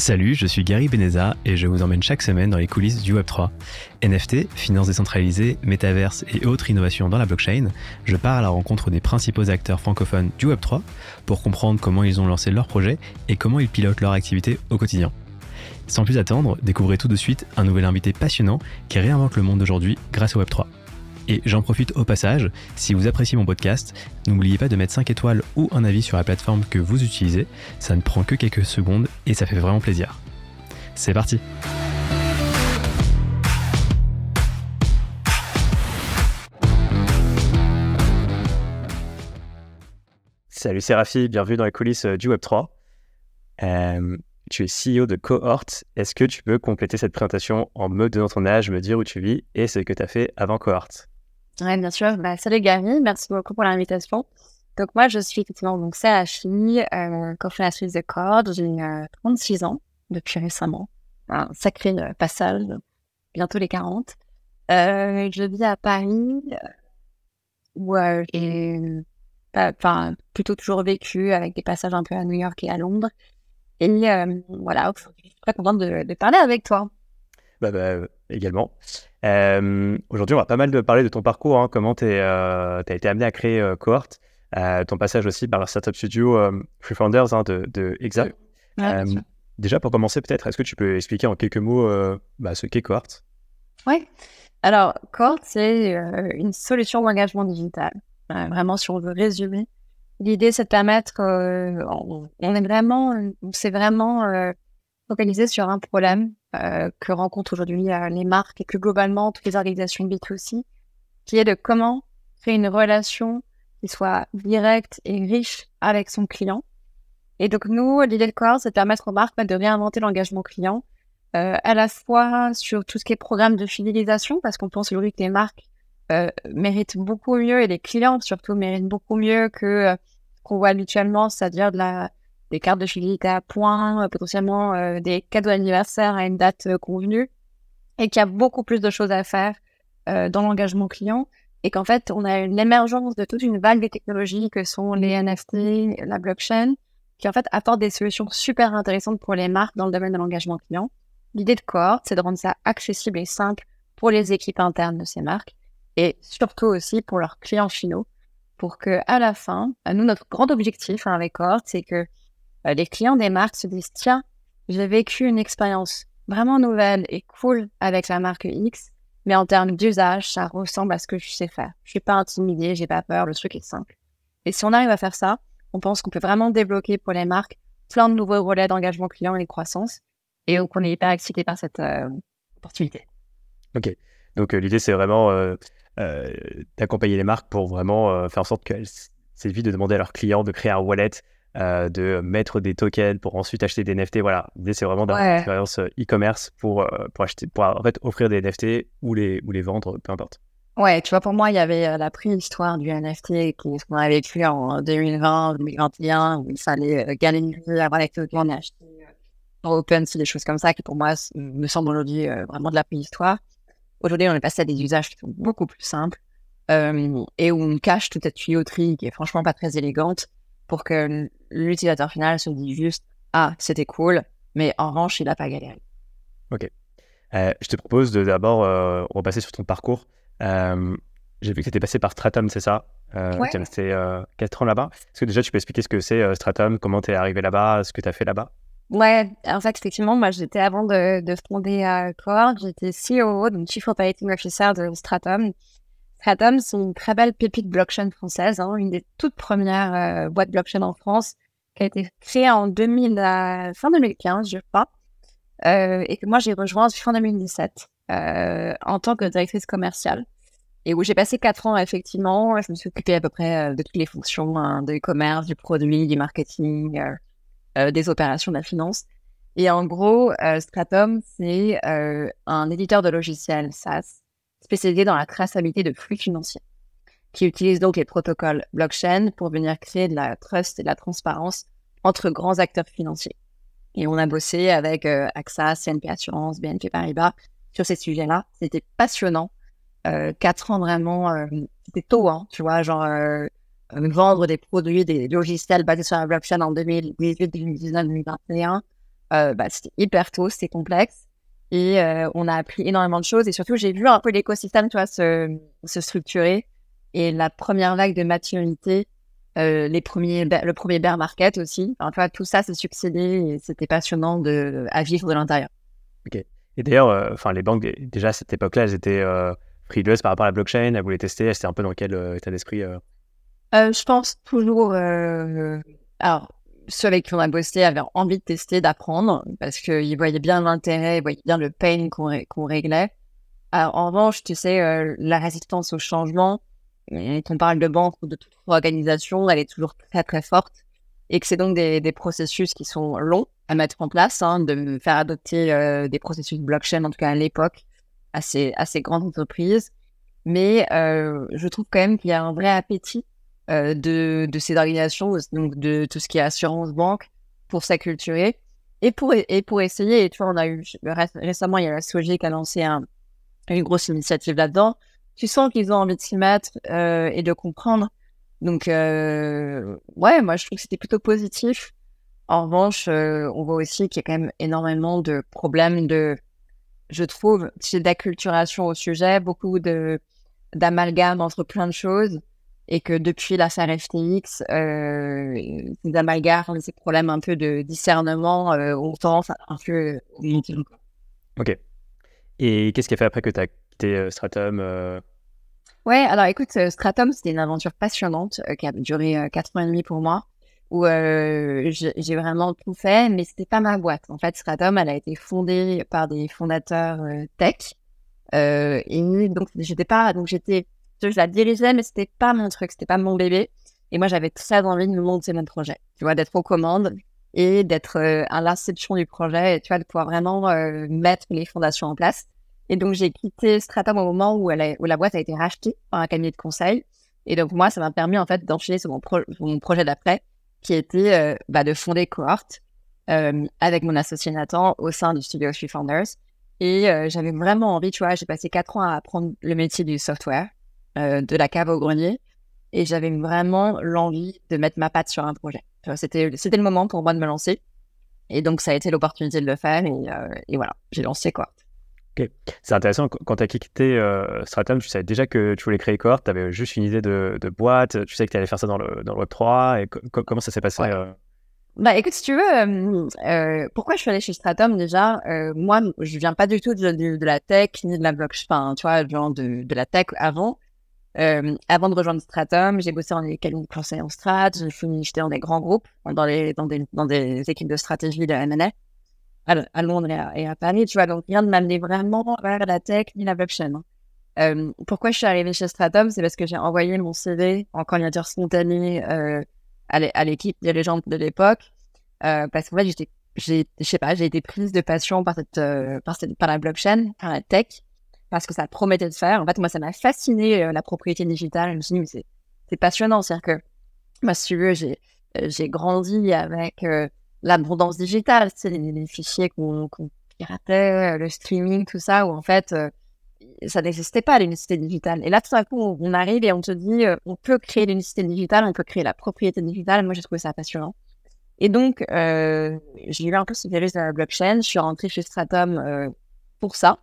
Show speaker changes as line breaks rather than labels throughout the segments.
Salut, je suis Gary Beneza et je vous emmène chaque semaine dans les coulisses du Web3. NFT, finances décentralisées, métaverse et autres innovations dans la blockchain, je pars à la rencontre des principaux acteurs francophones du Web3 pour comprendre comment ils ont lancé leurs projets et comment ils pilotent leur activité au quotidien. Sans plus attendre, découvrez tout de suite un nouvel invité passionnant qui réinvente le monde d'aujourd'hui grâce au Web3. Et j'en profite au passage, si vous appréciez mon podcast, n'oubliez pas de mettre 5 étoiles ou un avis sur la plateforme que vous utilisez, ça ne prend que quelques secondes et ça fait vraiment plaisir. C'est parti Salut Rafi, bienvenue dans les coulisses euh, du Web3. Euh, tu es CEO de Cohort. Est-ce que tu peux compléter cette présentation en me donnant ton âge, me dire où tu vis et ce que tu as fait avant Cohort
oui, bien sûr. Bah, salut Gary, merci beaucoup pour l'invitation. Donc moi, je suis effectivement donc CHI, euh, de Cord. J'ai 36 euh, ans depuis récemment. Un sacré euh, passage, bientôt les 40. Euh, je vis à Paris, euh, où j'ai enfin, plutôt toujours vécu avec des passages un peu à New York et à Londres. Et voilà, je suis très contente de, de parler avec toi.
Bah, bah, également. Euh, aujourd'hui, on va pas mal de parler de ton parcours, hein, comment tu euh, as été amené à créer euh, Cohort, ton passage aussi par la startup studio Free Founders hein, de, de Exa. déjà, pour commencer, peut-être, est-ce que tu peux expliquer en quelques mots bah, ce qu'est Cohort
Oui. Alors, Cohort, c'est une solution d'engagement digital. vraiment, si on veut résumer, l'idée, c'est de permettre, on, on, est vraiment, c'est vraiment focalisé sur un problème euh, que rencontrent aujourd'hui euh, les marques et que globalement toutes les organisations B2C, qui est de comment créer une relation qui soit directe et riche avec son client. Et donc nous, l'idée de Core, c'est de permettre aux marques bah, de réinventer l'engagement client, euh, à la fois sur tout ce qui est programme de fidélisation, parce qu'on pense aujourd'hui que les marques méritent beaucoup mieux et les clients surtout méritent beaucoup mieux que euh, qu'on voit habituellement, c'est-à-dire de la des cartes de fidélité à points, euh, potentiellement euh, des cadeaux anniversaires à une date euh, convenue, et qu'il y a beaucoup plus de choses à faire dans l'engagement client, et qu'en fait, on a une émergence de toute une vague de technologies que sont les NFT, la blockchain, qui en fait apportent des solutions super intéressantes pour les marques dans le domaine de l'engagement client. L'idée de Cohort, c'est de rendre ça accessible et simple pour les équipes internes de ces marques, et surtout aussi pour leurs clients finaux, pour que à la fin, nous, notre grand objectif hein, avec Cohort, c'est que euh, les clients des marques se disent tiens, j'ai vécu une expérience vraiment nouvelle et cool avec la marque X, mais en termes d'usage, ça ressemble à ce que je sais faire. Je suis pas intimidée, j'ai pas peur, le truc est simple. Et si on arrive à faire ça, on pense qu'on peut vraiment débloquer pour les marques plein de nouveaux relais d'engagement client et de croissance, et qu'on est hyper excité par cette euh, opportunité.
Ok, donc euh, l'idée c'est vraiment d'accompagner les marques pour vraiment faire en sorte qu'elles s'évitent de demander à leurs clients de créer un wallet euh, de mettre des tokens pour ensuite acheter des NFT. Voilà, l'idée c'est vraiment d'avoir une expérience euh, e-commerce pour, euh, pour acheter, pour en fait offrir des NFT ou les, ou les vendre, peu importe.
Ouais, tu vois, pour moi, il y avait la préhistoire du NFT qu'on avait vécu en 2020, 2021, où il fallait gagner, avoir les tokens et acheter sur Open, c'est des choses comme ça qui, pour moi, me semblent aujourd'hui vraiment de la préhistoire. Aujourd'hui, on est passé à des usages qui sont beaucoup plus simples et où on cache toute cette tuyauterie qui est franchement pas très élégante pour que l'utilisateur final se dise juste Ah, c'était cool, mais en revanche, il n'a pas galéré.
Ok. Euh, je te propose de d'abord euh, repasser sur ton parcours. Euh, j'ai vu que tu étais passé par Stratum, c'est ça? Euh, Tu es resté 4 ans là-bas. Est-ce que déjà tu peux expliquer ce que c'est Stratum, comment tu es arrivé là-bas, ce que tu as fait là-bas?
Ouais, en fait, effectivement, moi j'étais avant de, de fonder Core, j'étais CEO, donc Chief Operating Officer de Stratum. Stratum, c'est une très belle pépite blockchain française, hein, une des toutes premières euh, boîtes blockchain en France, qui a été créée en 2000, euh, fin 2015, je crois, euh, et que moi j'ai rejoint fin 2017 euh, en tant que directrice commerciale, et où j'ai passé quatre ans effectivement. Je me suis occupée à peu près de toutes les fonctions hein, de e-commerce, du produit, du marketing, des opérations de la finance. Et en gros, Stratum, c'est un éditeur de logiciels SaaS spécialisé dans la traçabilité de flux financiers, qui utilise donc les protocoles blockchain pour venir créer de la trust et de la transparence entre grands acteurs financiers. Et on a bossé avec euh, AXA, CNP Assurance, BNP Paribas sur ces sujets-là. C'était passionnant. Euh, quatre ans vraiment, euh, c'était tôt, hein, tu vois, genre euh, vendre des produits, des logiciels basés sur la blockchain en 2018, 2019, 2021. bah, c'était hyper tôt, c'était complexe. Et on a appris énormément de choses. Et surtout, j'ai vu un peu l'écosystème, tu vois, se, se structurer. Et la première vague de maturité, les premiers, le premier bear market aussi. Enfin, tu vois, tout ça s'est succédé et c'était passionnant de, à vivre de l'intérieur.
Ok. Et d'ailleurs, enfin, les banques, déjà à cette époque-là, elles étaient frileuses par rapport à la blockchain. Elles voulaient tester. Elles étaient un peu dans quel état d'esprit
Je pense toujours. alors, ceux avec qui on a bossé avaient envie de tester, d'apprendre, parce qu'ils voyaient bien l'intérêt, ils voyaient bien le pain qu'on réglait. Alors, en revanche, tu sais, euh, la résistance au changement, quand on parle de banque ou de toute organisation, elle est toujours très très forte et que c'est donc des, des, processus qui sont longs à mettre en place, hein, de faire adopter euh, des processus blockchain, en tout cas à l'époque, à ces, à ces grandes entreprises. Mais euh, je trouve quand même qu'il y a un vrai appétit euh, de, de, ces organisations, donc de tout ce qui est assurance banque, pour s'acculturer et pour, et pour essayer. Et tu vois, on a eu récemment, il y a la SOG qui a lancé un, une grosse initiative là-dedans. Tu sens qu'ils ont envie de s'y mettre euh, et de comprendre. Donc, euh, ouais, moi, je trouve que c'était plutôt positif. En revanche, euh, on voit aussi qu'il y a quand même énormément de problèmes de, je trouve, d'acculturation au sujet, beaucoup de d'amalgame entre plein de choses et que depuis l'affaire FTX, euh, ces amalgames, ces problèmes un peu de discernement euh, ont tendance à un peu augmenter
Ok. Et qu'est-ce qui a fait après que tu as quitté euh, Stratum euh?
Ouais, alors écoute, euh, Stratum, c'était une aventure passionnante qui a duré quatre ans et demi pour moi, où j'ai vraiment tout fait, mais c'était pas ma boîte. En fait, Stratum, elle a été fondée par des fondateurs tech, et donc j'étais pas, donc j'étais je la dirigeais, mais c'était pas mon truc, c'était pas mon bébé. Et moi, j'avais très envie de monter mon projet, tu vois, d'être aux commandes et d'être euh, à l'inception du projet, et, tu vois, de pouvoir vraiment euh, mettre les fondations en place. Et donc, j'ai quitté Stratum au moment où, elle où la boîte a été rachetée par un cabinet de conseil. Et donc, moi, ça m'a permis, en fait, d'enchaîner sur mon, projet d'après, qui était euh, bah, de fonder Cohort avec mon associé Nathan au sein du studio Three Founders. Et j'avais vraiment envie, tu vois, j'ai passé quatre ans à apprendre le métier du software. Euh, de la cave au grenier. Et j'avais vraiment l'envie de mettre ma patte sur un projet. C'était, c'était le moment pour moi de me lancer. Et donc, ça a été l'opportunité de le faire. Et, euh, voilà, j'ai lancé.
Ok. C'est intéressant. Quand tu as quitté euh, Stratum, tu savais déjà que tu voulais créer Cohort. Tu avais juste une idée de, boîte. Tu sais que tu allais faire ça dans le, dans le Web3. Et comment ça s'est passé
Bah écoute, si tu veux, pourquoi je suis allée chez Stratum déjà Moi, je viens pas du tout de, de, la tech ni de la blockchain, enfin, tu vois, genre de, de la tech avant. Euh, avant de rejoindre Stratum, j'ai bossé dans les cabinets de conseil en strat, j'étais dans des grands groupes, dans, les, dans, des, dans des équipes de stratégie de M&A à, Londres et à, Paris, tu vois, donc rien ne m'amener vraiment vers la tech ni la blockchain. Hein. Euh, pourquoi je suis arrivée chez Stratum C'est parce que j'ai envoyé mon CV en candidature spontanée euh, à l'équipe légendes de l'époque, euh, parce qu'en fait, j'étais, je sais pas, j'ai été prise de passion par cette, par cette, par la blockchain, par la tech, parce que ça promettait de faire. En fait, moi, ça m'a fasciné euh, la propriété digitale. Je me suis dit, mais c'est passionnant. C'est-à-dire que, moi, si tu veux, j'ai euh, grandi avec euh, l'abondance digitale, les, fichiers qu'on piratait, le streaming, tout ça, où en fait, ça n'existait pas l'unicité digitale. Et là, tout à coup, on arrive et on te dit, on peut créer l'unicité digitale, on peut créer la propriété digitale. Moi, j'ai trouvé ça passionnant. Et donc, j'ai eu un peu ce virus de la blockchain. Je suis rentrée chez Stratum pour ça.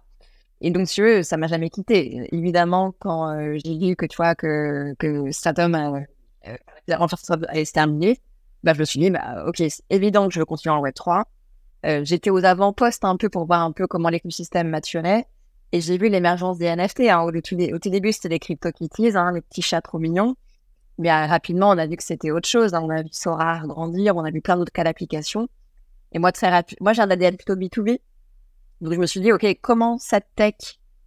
Et donc, tu veux, ça m'a jamais quitté. Évidemment, quand euh, j'ai vu que, tu que, que Stratum a, euh, terminé, bah, je me suis dit, bah, ok, c'est évident que je veux continuer en Web3. Euh, j'étais aux avant-postes un peu pour voir un peu comment l'écosystème maturait. Et j'ai vu l'émergence des NFT. Hein. Au, tout, début, c'était les CryptoKitties, hein, les petits chats trop mignons. Mais rapidement, on a vu que c'était autre chose. Hein. On a vu Sora grandir, on a vu plein d'autres cas d'application. Et moi, très rapide, moi, j'ai un ADN plutôt B2B. Donc je me suis dit, OK, comment cette tech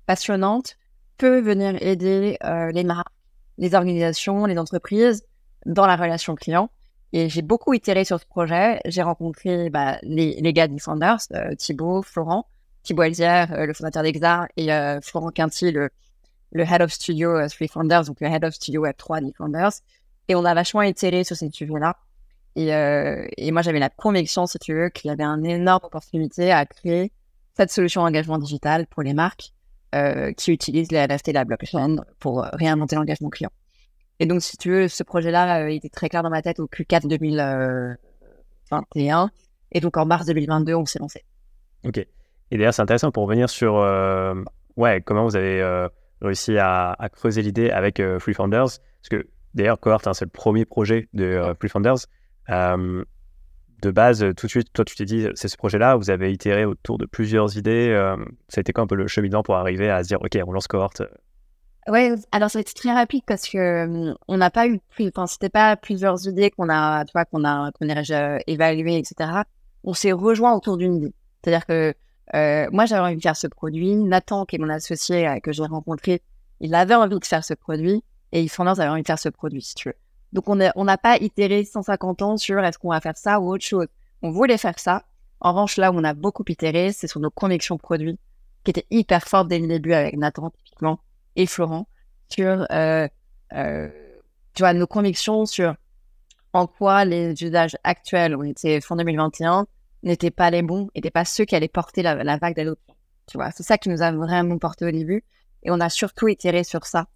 passionnante peut venir aider euh, les marques, les organisations, les entreprises dans la relation client? Et j'ai beaucoup itéré sur ce projet. J'ai rencontré bah, les, les gars du Founders, euh, Thibaut, Florent, Thibaut Elzière, euh, le fondateur d'Exa, et Florent Quinty, le, le Head of Studio Three Founders, donc le Head of Studio Web 3 des Founders. Et on a vachement itéré sur ces sujets-là. Et, et moi, j'avais la conviction, si tu veux, qu'il y avait une énorme opportunité à créer cette solution engagement digital pour les marques euh, qui utilisent les NFT et la blockchain pour réinventer l'engagement client. Et donc, si tu veux, ce projet-là euh, était très clair dans ma tête au Q4 2021. Et donc en mars 2022, on s'est lancé.
Ok. Et d'ailleurs, c'est intéressant pour revenir sur ouais, comment vous avez réussi à, creuser l'idée avec Free Founders. Parce que d'ailleurs, Cohort, hein, c'est le premier projet de Free Founders de base, tout de suite, toi, tu t'es dit, c'est ce projet-là, vous avez itéré autour de plusieurs idées. Euh, ça a été quoi un peu le cheminement pour arriver à se dire, OK, on lance cohorte?
Ouais, alors ça a été très rapide parce que euh, on n'a pas eu, enfin, c'était pas plusieurs idées qu'on a, tu qu'on a, qu'on a évaluées, etc. On s'est rejoint autour d'une idée. C'est-à-dire que euh, moi, j'avais envie de faire ce produit. Nathan, qui est mon associé que j'ai rencontré, il avait envie de faire ce produit et Founders avait envie de faire ce produit, si tu veux. Donc, on n'a on pas itéré 150 ans sur est-ce qu'on va faire ça ou autre chose. On voulait faire ça. En revanche, là où on a beaucoup itéré, c'est sur nos connexions produits, qui étaient hyper fortes dès le début avec Nathan, typiquement, et Florent, sur, euh, euh, tu vois, nos convictions sur en quoi les usages actuels, on était fin 2021, n'étaient pas les bons, n'étaient pas ceux qui allaient porter la, vague d'adoption. Tu vois, c'est ça qui nous a vraiment porté au début. Et on a surtout itéré sur ça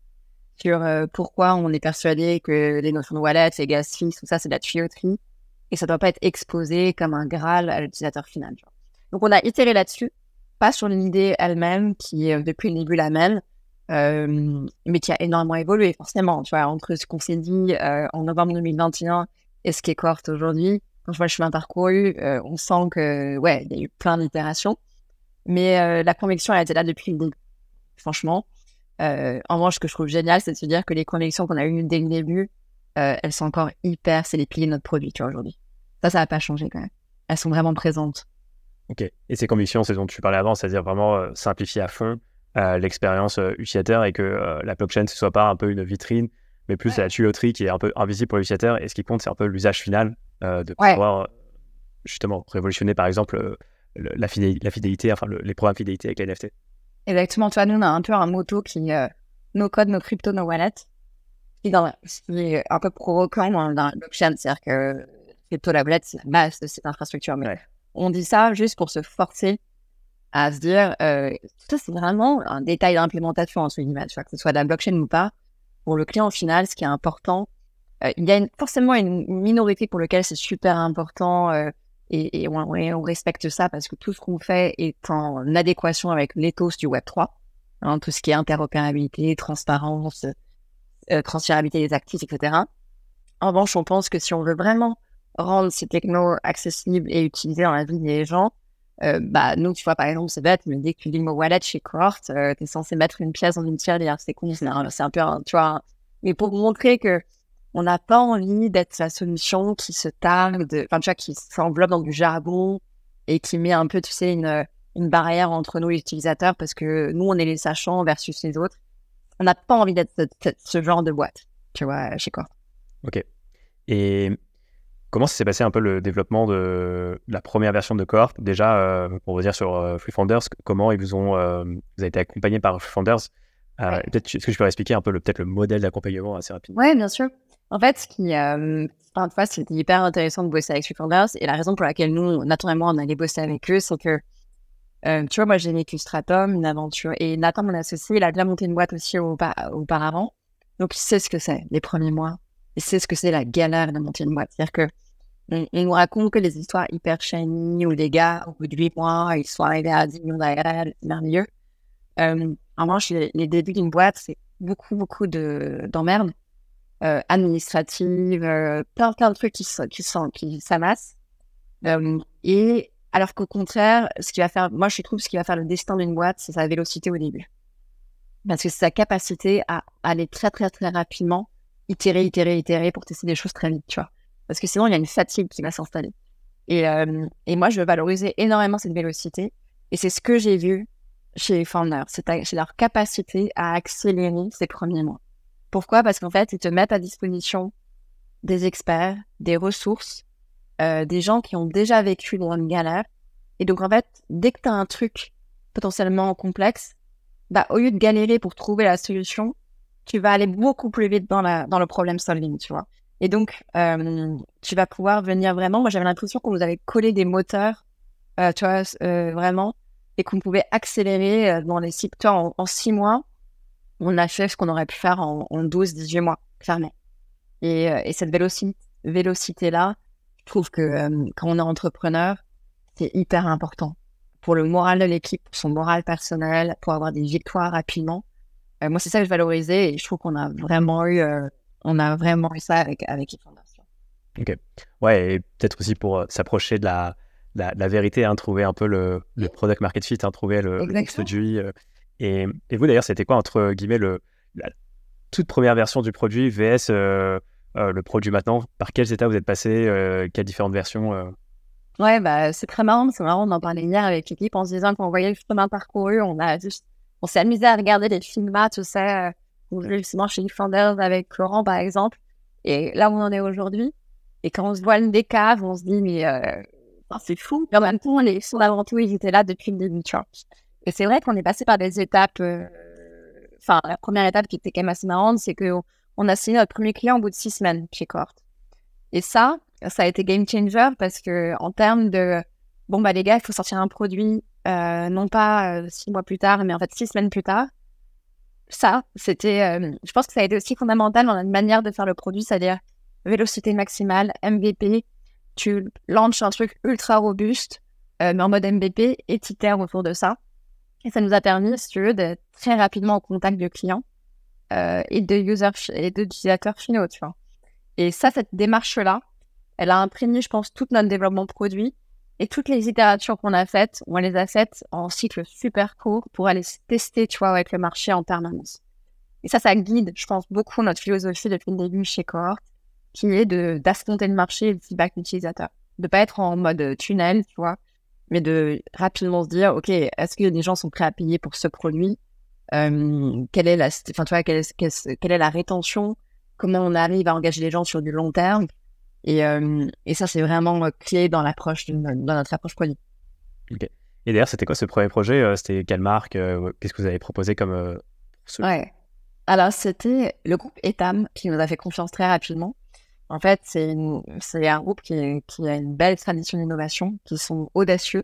sur euh, pourquoi on est persuadé que les notions de wallet, les gas fees, tout ça, c'est de la tuyauterie et ça doit pas être exposé comme un Graal à l'utilisateur final. Donc, on a itéré là-dessus, pas sur l'idée elle-même qui est euh, depuis le début la même, euh, mais qui a énormément évolué, forcément. Tu vois, entre ce qu'on s'est dit en novembre 2021 et ce qui est cohorte aujourd'hui, quand je vois le chemin parcouru, on sent que, ouais, il y a eu plein d'itérations. Mais la conviction, elle était là depuis le début, franchement. Euh, en revanche, ce que je trouve génial, c'est de se dire que les connexions qu'on a eues dès le début, euh, elles sont encore hyper, c'est les piliers de notre produit, tu vois, aujourd'hui. Ça, ça n'a pas changé quand même. Elles sont vraiment présentes.
Ok. Et ces convictions, c'est dont tu parlais avant, c'est-à-dire vraiment euh, simplifier à fond l'expérience utilisateur et que la blockchain, ce soit pas un peu une vitrine, mais plus la tuyauterie qui est un peu invisible pour l'utilisateur. Et ce qui compte, c'est un peu l'usage final de pouvoir justement révolutionner, par exemple, la, fidélité, enfin les programmes fidélité avec les NFT.
Exactement. Tu vois, nous, on a un peu un motto qui est euh, nos codes, nos cryptos, nos wallets. Qui, dans, est un peu provoquant dans, dans la blockchain. C'est-à-dire que crypto, la wallet, c'est la base de cette infrastructure. Mais on dit ça juste pour se forcer à se dire, euh, ça, c'est vraiment un détail d'implémentation, entre guillemets, tu vois, que ce soit de la blockchain ou pas. Pour le client final, ce qui est important, euh, il y a forcément une minorité pour laquelle c'est super important. Euh, et, on, respecte ça parce que tout ce qu'on fait est en adéquation avec l'éthos du Web3, hein, tout ce qui est interopérabilité, transparence, euh, transférabilité des actifs, etc. En revanche, on pense que si on veut vraiment rendre ces technos accessibles et utilisés dans la vie des gens, euh, bah, nous, tu vois, par exemple, c'est bête, mais dès que tu dis le wallet chez Cohort, euh, tu es censé mettre une pièce dans une tirelire. C'est con, c'est un, peu, tu vois. Mais pour montrer que on n'a pas envie d'être la solution qui se targue, de, enfin, tu vois, qui s'enveloppe dans du jargon et qui met un peu, tu sais, une, une barrière entre nous, les utilisateurs, parce que nous, on est les sachants versus les autres. On n'a pas envie d'être ce, genre de boîte, tu vois, chez quoi.
Ok. Et comment s'est passé un peu le développement de la première version de Cohort Déjà, euh, pour vous dire sur euh, Free Founders, comment ils vous ont, euh, vous avez été accompagné par Free Founders? Peut-être, est-ce que je peux expliquer un peu le, peut-être le modèle d'accompagnement assez rapidement?
Oui, bien sûr. En fait, ce qui, euh, enfin, hyper intéressant de bosser avec Founders. Et la raison pour laquelle nous, moi, on allait bosser avec eux, c'est que, euh, tu vois, moi, j'ai vécu Stratum, une aventure. Et Nathan, mon associé, il a déjà monté une boîte aussi auparavant. Donc, il sait ce que c'est, les premiers mois. Il sait ce que c'est la galère de monter une boîte. C'est-à-dire que, on, nous raconte que les histoires hyper shiny où les gars, au bout de 8 mois, ils sont arrivés à 10 millions d'ARL, merveilleux. Euh, en revanche, les, les débuts d'une boîte, c'est beaucoup, beaucoup d'emmerdes. Euh, administrative, euh, plein, plein de trucs qui, qui, sont, qui s'amassent. Euh, et alors qu'au contraire, ce qui va faire, moi je trouve ce qui va faire le destin d'une boîte, c'est sa vélocité au début. Parce que c'est sa capacité à aller très très très rapidement, itérer, itérer, itérer pour tester des choses très vite, tu vois. Parce que sinon, il y a une fatigue qui va s'installer. Et, et moi, je veux valoriser énormément cette vélocité. Et c'est ce que j'ai vu chez les founders. C'est leur capacité à accélérer ces premiers mois. Pourquoi? Parce qu'en fait, ils te mettent à disposition des experts, des ressources, euh, des gens qui ont déjà vécu dans une galère. Et donc, en fait, dès que tu as un truc potentiellement complexe, bah, au lieu de galérer pour trouver la solution, tu vas aller beaucoup plus vite dans, le problème solving, tu vois. Et donc, euh, tu vas pouvoir venir vraiment. Moi, j'avais l'impression qu'on nous avait collé des moteurs, euh, tu vois, vraiment, et qu'on pouvait accélérer dans les six, en six mois on a fait ce qu'on aurait pu faire en, 12-18 mois, clairement. Et, euh, et cette vélocité-là, je trouve que euh, quand on est entrepreneur, c'est hyper important pour le moral de l'équipe, pour son moral personnel, pour avoir des victoires rapidement. Euh, moi, c'est ça que je valorisais et je trouve qu'on a vraiment eu, euh, on a vraiment eu ça avec, avec Fondation.
Ok. Ouais, et peut-être aussi pour s'approcher de la, la, vérité, hein, trouver un peu le, le product market fit, hein, trouver le, produit. Et, et, vous, d'ailleurs, c'était quoi, entre guillemets, le, la toute première version du produit VS le produit maintenant? Par quels états vous êtes passé Quelles différentes versions
Ouais, bah, c'est très marrant. C'est marrant, on en parlait hier avec l'équipe en se disant qu'on voyait le chemin parcouru. On a juste, on s'est amusé à regarder des films, tu sais, ou justement chez Founders avec Laurent, par exemple. Et là où on en est aujourd'hui. Et quand on se voit le décave, on se dit, mais euh, c'est fou. Mais en même temps, les fondamentaux, ils étaient là depuis le début, tu. Et c'est vrai qu'on est passé par des étapes. Euh, enfin, la première étape qui était quand même assez marrante, c'est qu'on on a signé notre premier client au bout de six semaines chez Cohort. Et ça, ça a été game changer parce que en termes de bon bah les gars, il faut sortir un produit euh, non pas euh, six mois plus tard, mais en fait six semaines plus tard. Ça, c'était, je pense que ça a été aussi fondamental dans la manière de faire le produit, c'est-à-dire vélocité maximale, MVP. Tu lances un truc ultra robuste, mais en mode MVP, et tu autour de ça. Et ça nous a permis, si tu veux, d'être très rapidement en contact de clients et de users et d'utilisateurs finaux, tu vois. Et ça, cette démarche-là, elle a imprégné, je pense, tout notre développement produit. Et toutes les itérations qu'on a faites, on les a faites en cycle super court pour aller tester, tu vois, avec le marché en permanence. Et ça, ça guide, je pense, beaucoup notre philosophie depuis le début chez Cohort, qui est de d'affronter le marché et le feedback utilisateur. De pas être en mode tunnel, tu vois, mais de rapidement se dire, OK, est-ce que les gens sont prêts à payer pour ce produit? Euh, quelle est la, enfin, tu vois, quelle est, quelle est la rétention? Comment on arrive à engager les gens sur du long terme? Et, euh, et ça, c'est vraiment euh, clé dans l'approche, dans notre approche produit.
Ok. Et d'ailleurs, c'était quoi ce premier projet C'était quelle marque Qu'est-ce que vous avez proposé comme
Ouais. Alors, c'était le groupe Etam qui nous a fait confiance très rapidement. En fait, c'est un groupe qui, a une belle tradition d'innovation, qui sont audacieux.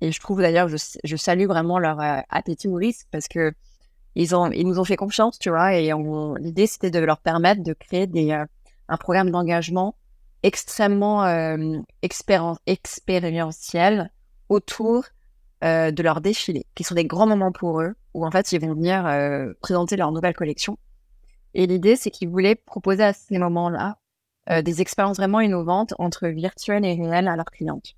Et je trouve d'ailleurs, je, salue vraiment leur appétit au risque parce que ils, ont, ils nous ont fait confiance, tu vois. Et l'idée, c'était de leur permettre de créer des, un programme d'engagement extrêmement euh, expérientiels autour euh, de leur défilé, qui sont des grands moments pour eux, où en fait ils vont venir euh, présenter leur nouvelle collection. Et l'idée, c'est qu'ils voulaient proposer à ces moments-là euh, des expériences vraiment innovantes entre virtuel et réel à leurs clientes.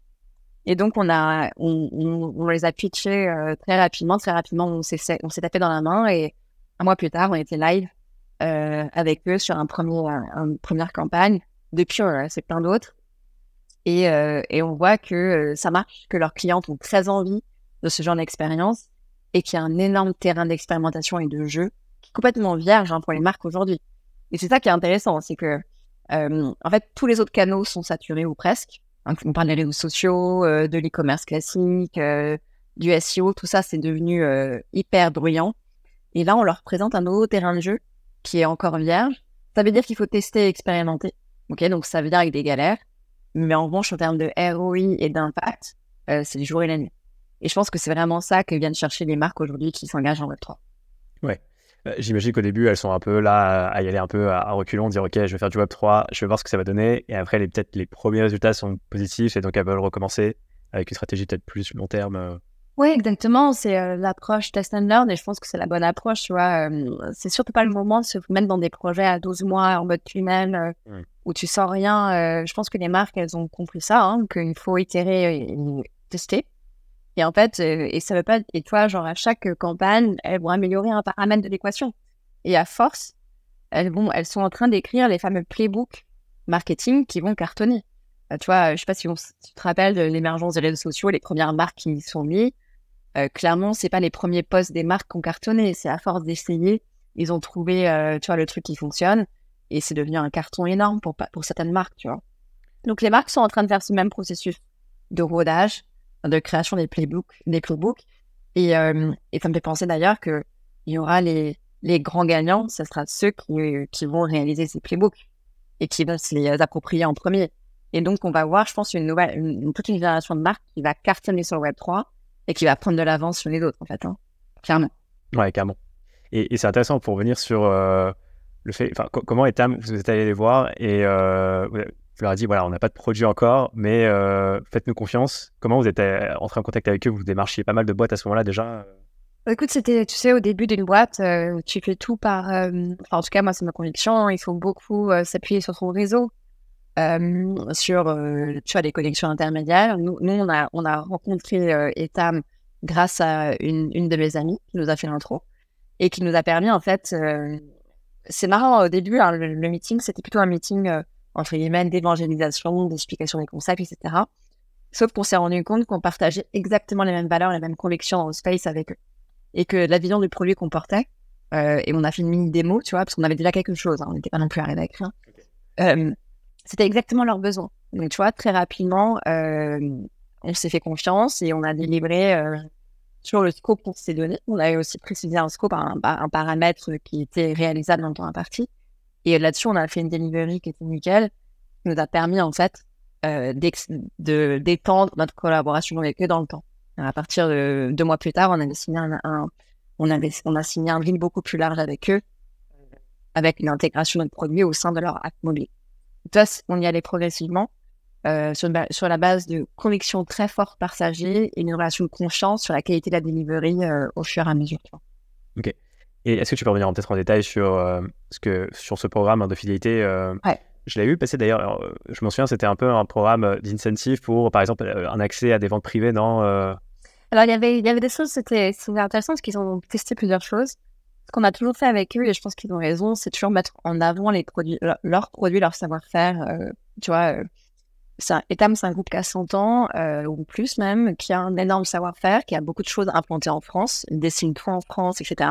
Et donc on a, on, les a pitchés euh, très rapidement, très rapidement, on s'est, tapé dans la main et un mois plus tard, on était live avec eux sur un premier, une première campagne depuis, c'est plein d'autres. Et, euh, on voit que euh, ça marche, que leurs clients ont très envie de ce genre d'expérience et qu'il y a un énorme terrain d'expérimentation et de jeu qui est complètement vierge hein, pour les marques aujourd'hui. Et c'est ça qui est intéressant, c'est que euh, en fait tous les autres canaux sont saturés ou presque. On parle des réseaux sociaux, de l'e-commerce classique, du SEO, tout ça c'est devenu hyper bruyant. Et là on leur présente un nouveau terrain de jeu qui est encore vierge. Ça veut dire qu'il faut tester et expérimenter. Ok, donc ça veut dire avec des galères. Mais en revanche, en termes de ROI et d'impact, euh, c'est du jour et la nuit. Et je pense que c'est vraiment ça que viennent chercher les marques aujourd'hui qui s'engagent en Web3.
Ouais. Euh, j'imagine qu'au début, elles sont un peu là à y aller un peu à, reculons, dire OK, je vais faire du Web3, je vais voir ce que ça va donner. Et après, peut-être les premiers résultats sont positifs et donc elles veulent recommencer avec une stratégie peut-être plus long terme. Euh.
Oui, exactement. C'est euh, l'approche test and learn et je pense que c'est la bonne approche. Tu vois, euh, c'est surtout pas le moment de se mettre dans des projets à 12 mois en mode tunnel euh, où tu sens rien. je pense que les marques, elles ont compris ça, hein, qu'il faut itérer et, tester. Et en fait, et ça pas. Et toi, genre à chaque campagne, elles vont améliorer un paramètre de l'équation. Et à force, elles sont en train d'écrire les fameux playbooks marketing qui vont cartonner. tu vois, je sais pas si, tu te rappelles de l'émergence des réseaux sociaux, les premières marques qui y sont mises euh, clairement, c'est pas les premiers posts des marques qui ont cartonné. C'est à force d'essayer, ils ont trouvé, euh, tu vois, le truc qui fonctionne et c'est devenu un carton énorme pour, pour certaines marques, tu vois. Donc les marques sont en train de faire ce même processus de rodage, de création des playbooks, des playbooks. Et, euh, ça me fait penser d'ailleurs que il y aura les, les grands gagnants, ce sera ceux qui, qui vont réaliser ces playbooks et qui vont se les approprier en premier. Et donc on va voir, je pense, une nouvelle, une, toute une génération de marques qui va cartonner sur le Web 3 et qui va prendre de l'avance sur les autres, en fait, hein. clairement.
Ouais, clairement. Et, c'est intéressant pour venir sur euh, le fait, enfin, comment Etam, vous êtes allé les voir et euh, leur as dit, voilà, on n'a pas de produit encore, mais faites-nous confiance. Comment vous êtes entré en contact avec eux? Vous démarchiez pas mal de boîtes à ce moment-là déjà?
Bah, Écoute, c'était, tu sais, au début d'une boîte, tu fais tout par. en tout cas, moi, c'est ma conviction. Il faut beaucoup s'appuyer sur son réseau. sur tu vois, des connexions intermédiaires. Nous, nous on, a, on a rencontré Etam grâce à une, une, de mes amies qui nous a fait l'intro et qui nous a permis, en fait, c'est marrant, au début, hein, le, meeting, c'était plutôt un meeting, euh, entre guillemets, d'évangélisation, d'explication des concepts, etc. Sauf qu'on s'est rendu compte qu'on partageait exactement les mêmes valeurs, les mêmes convictions dans le space avec eux. Et que la vision du produit qu'on portait, euh, et on a fait une mini démo, tu vois, parce qu'on avait déjà quelque chose, hein, on n'était pas non plus arrivé à écrire. Euh, c'était exactement leurs besoins. Donc, tu vois, très rapidement, on s'est fait confiance et on a délivré sur le scope qu'on s'est donné. On avait aussi précisé un scope, un, un, paramètre qui était réalisable dans le temps imparti. Et là-dessus, on a fait une delivery qui était nickel, qui nous a permis en fait euh, d'étendre notre collaboration avec eux dans le temps. À partir de deux mois plus tard, on a signé un, on, avait, on a signé un deal beaucoup plus large avec eux, avec une intégration de notre produit au sein de leur app mobile. Toi, on y allait progressivement. Euh, sur, la base de convictions très fortes partagées et une relation de confiance sur la qualité de la delivery euh, au fur et à mesure.
Ok. Et est-ce que tu peux revenir peut-être en détail sur, euh, ce, que, sur ce programme de fidélité
ouais.
Je l'ai vu passer d'ailleurs, je m'en souviens, c'était un peu un programme d'incentive pour, par exemple, un accès à des ventes privées dans.
Alors, il y, avait, il y avait des choses, c'était intéressant parce qu'ils ont testé plusieurs choses. Ce qu'on a toujours fait avec eux, et je pense qu'ils ont raison, c'est toujours mettre en avant les produits, leurs produits, leur savoir-faire. tu vois, Etam, c'est un groupe qui a 100 ans, euh, ou plus même, qui a un énorme savoir-faire, qui a beaucoup de choses implantées en France, ils dessinent tout en France, etc.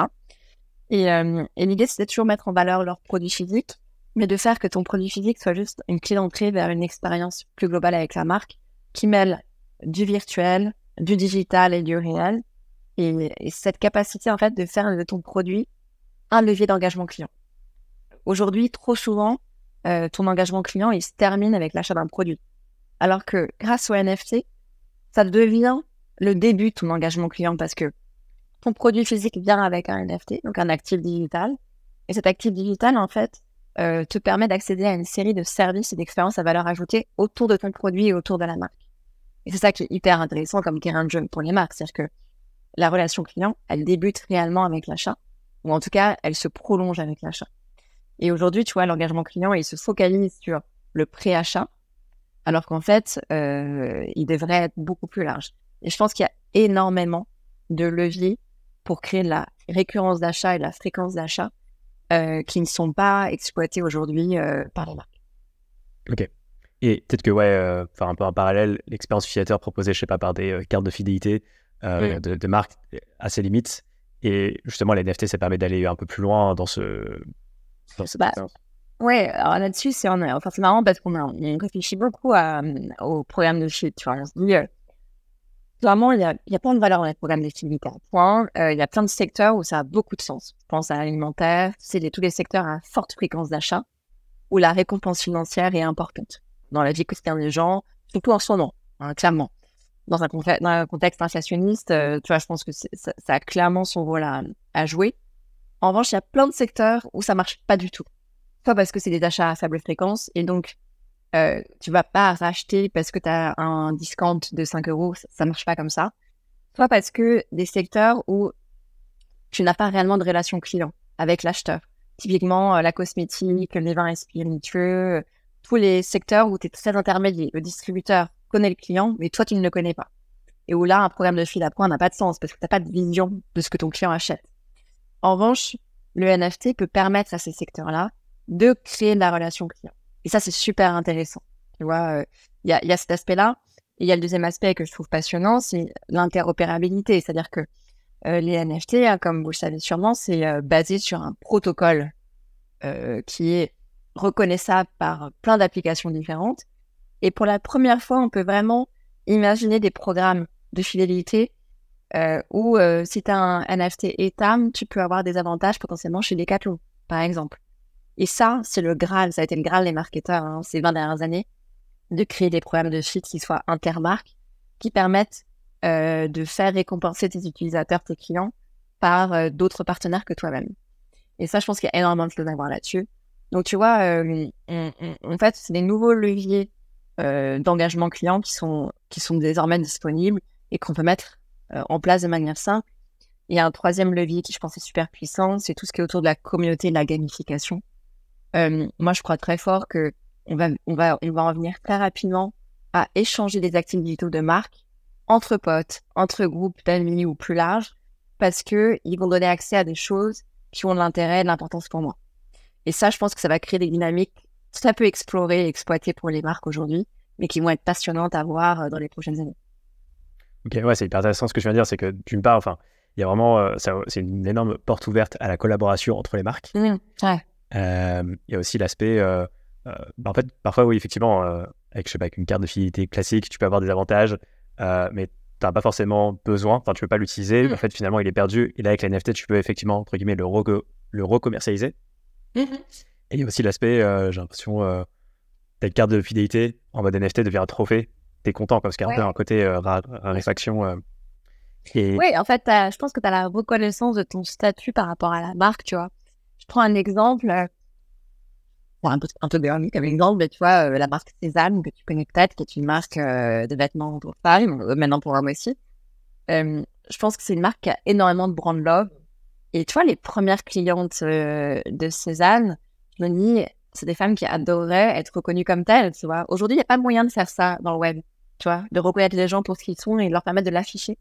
Euh, et, l'idée, c'était toujours mettre en valeur leurs produits physiques, mais de faire que ton produit physique soit juste une clé d'entrée vers une expérience plus globale avec la marque, qui mêle du virtuel, du digital et du réel. Et, cette capacité, en fait, de faire de ton produit un levier d'engagement client. Aujourd'hui, trop souvent, euh, ton engagement client, il se termine avec l'achat d'un produit. Alors que grâce au NFT, ça devient le début de ton engagement client parce que ton produit physique vient avec un NFT, donc un actif digital. Et cet actif digital, en fait, euh, te permet d'accéder à une série de services et d'expériences à valeur ajoutée autour de ton produit et autour de la marque. Et c'est ça qui est hyper intéressant comme terrain de jeu pour les marques. C'est-à-dire que la relation client, elle débute réellement avec l'achat, ou en tout cas, elle se prolonge avec l'achat. Et aujourd'hui, tu vois, l'engagement client, il se focalise sur le pré-achat, alors qu'en fait, euh, il devrait être beaucoup plus large. Et je pense qu'il y a énormément de leviers pour créer de la récurrence d'achat et de la fréquence d'achat euh, qui ne sont pas exploités aujourd'hui euh, par les marques.
Ok. Et peut-être que, ouais, enfin un peu en parallèle, l'expérience utilisateur proposée, je sais pas, par des cartes de fidélité de, de, marques à ses limites. Et justement, les NFT, ça permet d'aller un peu plus loin dans ce. Dans cette
bah, Ouais, alors là-dessus, c'est enfin, marrant parce qu'on a, réfléchit beaucoup à, au programme de fit. Tu vois, on se dit, euh, clairement, il y a, il y a plein de valeurs dans les programmes de fidélité. Point. Euh, il y a plein de secteurs où ça a beaucoup de sens. Je pense à l'alimentaire, c'est tous les secteurs à forte fréquence d'achat où la récompense financière est importante dans la vie quotidienne des gens, surtout en ce moment, hein, clairement. Dans un, contexte inflationniste, euh, tu vois, je pense que ça, ça, a clairement son rôle à, à jouer. En revanche, il y a plein de secteurs où ça marche pas du tout soit parce que c'est des achats à faible fréquence et donc euh, tu vas pas racheter parce que tu as un discount de 5 euros, ça, marche pas comme ça. Soit parce que des secteurs où tu n'as pas réellement de relation client avec l'acheteur. Typiquement euh, la cosmétique, les vins et spiritueux, tous les secteurs où tu es très intermédiaire. Le distributeur connaît le client, mais toi tu ne le connais pas. Et où là, un programme de fil à point n'a pas de sens parce que tu n'as pas de vision de ce que ton client achète. En revanche, le NFT peut permettre à ces secteurs-là de créer de la relation client. Et ça, c'est super intéressant. Tu vois, euh, il y, a, cet aspect-là. Et il y a le deuxième aspect que je trouve passionnant, c'est l'interopérabilité. C'est-à-dire que euh, les NFT, hein, comme vous le savez sûrement, c'est euh, basé sur un protocole qui est reconnaissable par plein d'applications différentes. Et pour la première fois, on peut vraiment imaginer des programmes de fidélité où si tu as un NFT ETAM, tu peux avoir des avantages potentiellement chez Decathlon, par exemple. Et ça, c'est le Graal, ça a été le Graal des marketeurs hein, ces 20 dernières années, de créer des programmes de fit qui soient intermarques, qui permettent euh, de faire récompenser tes utilisateurs, tes clients, par euh, d'autres partenaires que toi-même. Et ça, je pense qu'il y a énormément de choses à voir là-dessus. Donc, tu vois, euh, en fait, c'est des nouveaux leviers d'engagement client qui sont, qui sont désormais disponibles et qu'on peut mettre en place de manière simple. Il y a un troisième levier qui, je pense, est super puissant, c'est tout ce qui est autour de la communauté de la gamification. Moi, je crois très fort que on va, on va, on va en venir très rapidement à échanger des activités de marque entre potes, entre groupes d'amis ou plus larges, parce que ils vont donner accès à des choses qui ont de l'intérêt et de l'importance pour moi. Et ça, je pense que ça va créer des dynamiques très peu explorées et exploitées pour les marques aujourd'hui, mais qui vont être passionnantes à voir euh, dans les prochaines années.
Ok, ouais, c'est hyper intéressant ce que je viens de dire, c'est que d'une part, enfin, il y a vraiment, euh, c'est une énorme porte ouverte à la collaboration entre les marques.
Mmh, ouais.
Euh, il y a aussi l'aspect, bah, en fait, parfois, oui, effectivement, avec, je sais pas, avec une carte de fidélité classique, tu peux avoir des avantages, mais tu n'as pas forcément besoin, enfin, tu peux pas l'utiliser. Mmh. En fait, finalement, il est perdu. Et là, avec la NFT, tu peux effectivement, entre guillemets, le, le recommercialiser. Mmh et il y a aussi l'aspect, euh, j'ai l'impression, euh, ta carte de fidélité en mode NFT devient un trophée. T'es content parce qu'il y a un peu un côté euh, raréfaction. Euh,
et... Oui, en fait, je pense que tu as la reconnaissance de ton statut par rapport à la marque, tu vois. Prends un exemple, un peu, un peu comme exemple, mais tu vois, la marque Cézanne, que tu connais peut-être, qui est une marque de vêtements pour femmes, maintenant pour hommes aussi. je pense que c'est une marque qui a énormément de brand love et tu vois, les premières clientes euh, de Cézanne, je me dis, c'est des femmes qui adoreraient être reconnues comme telles, tu vois. Aujourd'hui, il n'y a pas moyen de faire ça dans le web, tu vois, de reconnaître les gens pour ce qu'ils sont et de leur permettre de l'afficher.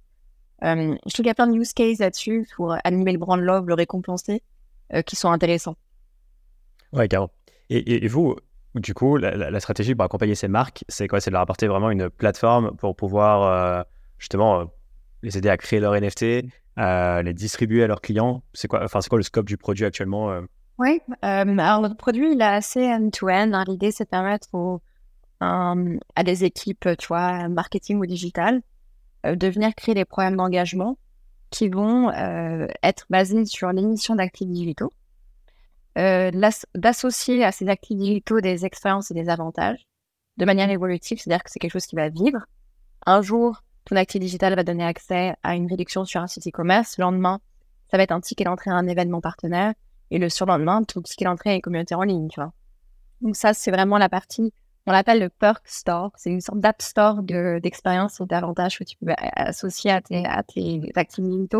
Euh, je trouve qu'il y a plein de use cases là-dessus pour animer le brand love, le récompenser, euh, qui sont intéressants.
Ouais, carrément. Et, et, vous, du coup, la, stratégie pour accompagner ces marques, c'est quoi? C'est de leur apporter vraiment une plateforme pour pouvoir justement les aider à créer leur NFT, les distribuer à leurs clients? C'est quoi, enfin, c'est quoi le scope du produit actuellement euh?
Oui, alors notre produit, il est assez end-to-end. Hein. L'idée, c'est de permettre à des équipes, tu vois, marketing ou digital, euh, de venir créer des programmes d'engagement qui vont euh, être basés sur l'émission d'actifs digitaux, d'associer à ces actifs digitaux des expériences et des avantages de manière évolutive, c'est-à-dire que c'est quelque chose qui va vivre. Un jour, ton actif digital va donner accès à une réduction sur un site e-commerce. Le lendemain, ça va être un ticket d'entrée à un événement partenaire. Et le surlendemain, ton ticket d'entrée à une communauté en ligne. Donc ça, c'est vraiment la partie, on l'appelle le Perk Store. C'est une sorte d'app store d'expérience et d'avantages que tu peux associer à tes, à tes activités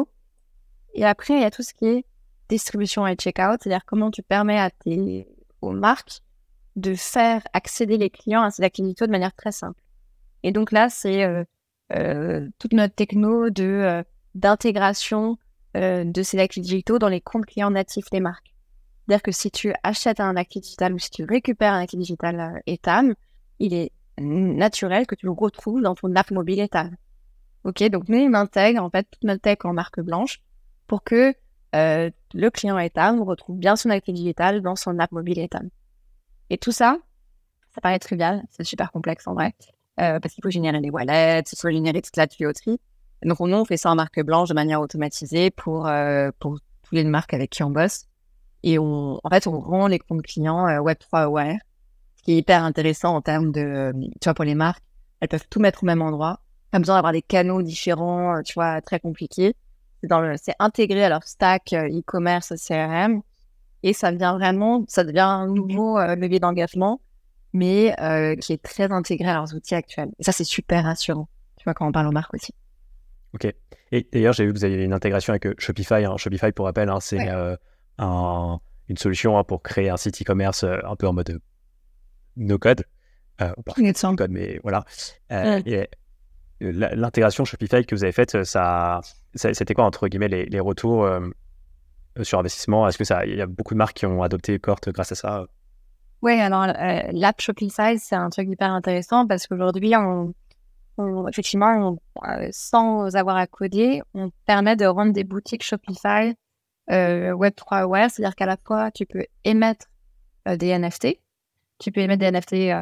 Et après, il y a tout ce qui est distribution et checkout, c'est-à-dire comment tu permets aux marques de faire accéder les clients à ces activités de manière très simple. Et donc là, c'est euh, euh, toute notre techno euh, d'intégration de ces digitaux dans les comptes clients natifs des marques. C'est-à-dire que si tu achètes un actif digital ou si tu récupères un actif digital Etam, il est naturel que tu le retrouves dans ton app mobile Etam. Ok, donc nous, on intègre en fait toute notre tech en marque blanche pour que le client Etam retrouve bien son actif digital dans son app mobile Etam. Et tout ça, ça paraît trivial, c'est super complexe en vrai. Euh, parce qu'il faut générer les wallets, il faut générer toute la tuyauterie. Donc, nous, on fait ça en marque blanche de manière automatisée pour, euh, pour tous les marques avec qui on bosse. Et on, en fait, on rend les comptes clients euh, Web3 aware, ce qui est hyper intéressant en termes de, tu vois, pour les marques, elles peuvent tout mettre au même endroit. Pas besoin d'avoir des canaux différents, tu vois, très compliqués. C'est intégré à leur stack e-commerce, CRM. Et ça devient vraiment, ça devient un nouveau levier d'engagement mais euh, qui est très intégré à leurs outils actuels. Et ça, c'est super rassurant, tu vois, quand on parle aux marques aussi.
Ok. Et d'ailleurs, j'ai vu que vous avez une intégration avec euh, Shopify. Hein. Shopify, pour rappel, hein, c'est euh, une solution hein, pour créer un site e-commerce un peu en mode no code. Euh, pas no code, mais voilà. L'intégration Shopify que vous avez faite, ça, c'était quoi, entre guillemets, les, les retours sur investissement? Est-ce que ça, il y a beaucoup de marques qui ont adopté Cort grâce à ça?
Oui, alors euh, l'app Shopify, c'est un truc hyper intéressant parce qu'aujourd'hui, on, effectivement, euh, sans avoir à coder, on permet de rendre des boutiques Shopify euh, Web3 aware, c'est-à-dire qu'à la fois, tu peux émettre des NFT, tu peux émettre des NFT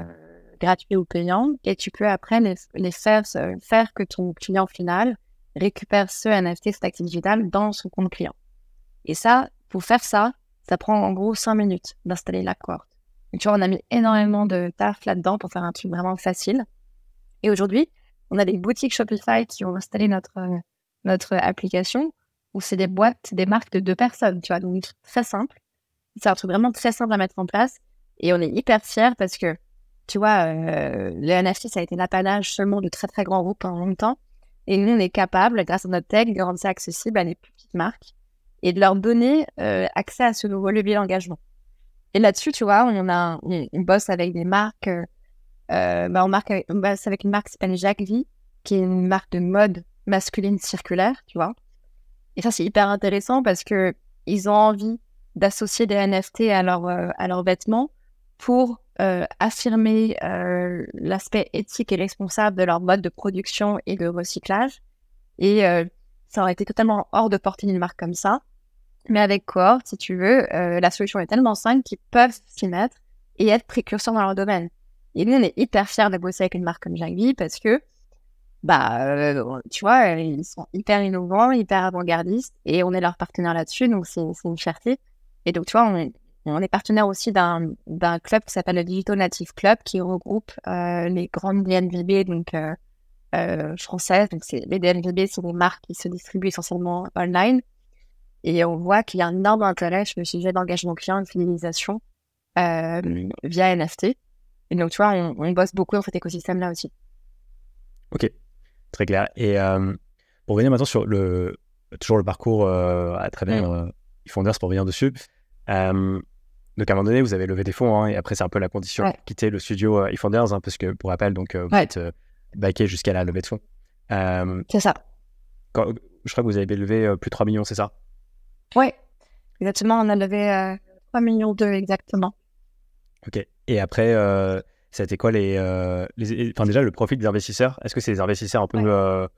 gratuits ou payants, et tu peux après les, faire, faire que ton client final récupère ce NFT, cette activité digitale, dans son compte client. Et ça, pour faire ça, ça prend en gros 5 minutes d'installer Cohort tu vois, on a mis énormément de taf là-dedans pour faire un truc vraiment facile. Et aujourd'hui, on a des boutiques Shopify qui ont installé notre, notre application où c'est des boîtes, des marques de deux personnes, tu vois, donc très simple. C'est un truc vraiment très simple à mettre en place. Et on est hyper fiers parce que, tu vois, euh, le NFT, ça a été l'apanage seulement de très, très grands groupes pendant longtemps. Et nous, on est capable, grâce à notre tech, de rendre ça accessible à des plus petites marques et de leur donner euh, accès à ce nouveau levier d'engagement. Et là-dessus, tu vois, on, a, on, bosse avec des marques. Euh, bah on, marque, bosse avec une marque qui s'appelle Jacques qui est une marque de mode masculine circulaire, tu vois. Et ça, c'est hyper intéressant parce que ils ont envie d'associer des NFT à, leur, euh, à leurs vêtements pour euh, affirmer euh, l'aspect éthique et responsable de leur mode de production et de recyclage. Et ça aurait été totalement hors de portée d'une marque comme ça. Mais avec Cohort, si tu veux, la solution est tellement simple qu'ils peuvent s'y mettre et être précurseurs dans leur domaine. Et nous, on est hyper fiers de bosser avec une marque comme Jackie parce que bah, euh, tu vois, ils sont hyper innovants, hyper avant-gardistes, et on est leur partenaire là-dessus, donc c'est une fierté. Et donc, tu vois, on est, on est partenaire aussi d'un club qui s'appelle le Digital Native Club, qui regroupe euh, les grandes DNVB, donc euh, euh, françaises. Donc, les DNVB, c'est des marques qui se distribuent essentiellement online. Et on voit qu'il y a un énorme intérêt sur le sujet d'engagement client de fidélisation via NFT. Et donc, tu vois, on, on bosse beaucoup dans cet écosystème-là aussi.
Ok, Très clair. Et euh, pour revenir maintenant sur le, toujours le parcours euh, à travers mm. euh, pour revenir dessus. Euh, donc à un moment donné, vous avez levé des fonds, hein, et après c'est un peu la condition quitter le studio euh, eFounders, hein, parce que pour rappel, donc vous êtes backé jusqu'à la levée de fonds.
c'est ça.
je crois que vous avez levé plus de 3 millions, c'est ça?
Oui, exactement. On a levé 3 millions 2 exactement.
Ok. Et après, c'était quoi les, euh, les, Enfin, déjà, le profil des investisseurs, est-ce que c'est des investisseurs un peu euh,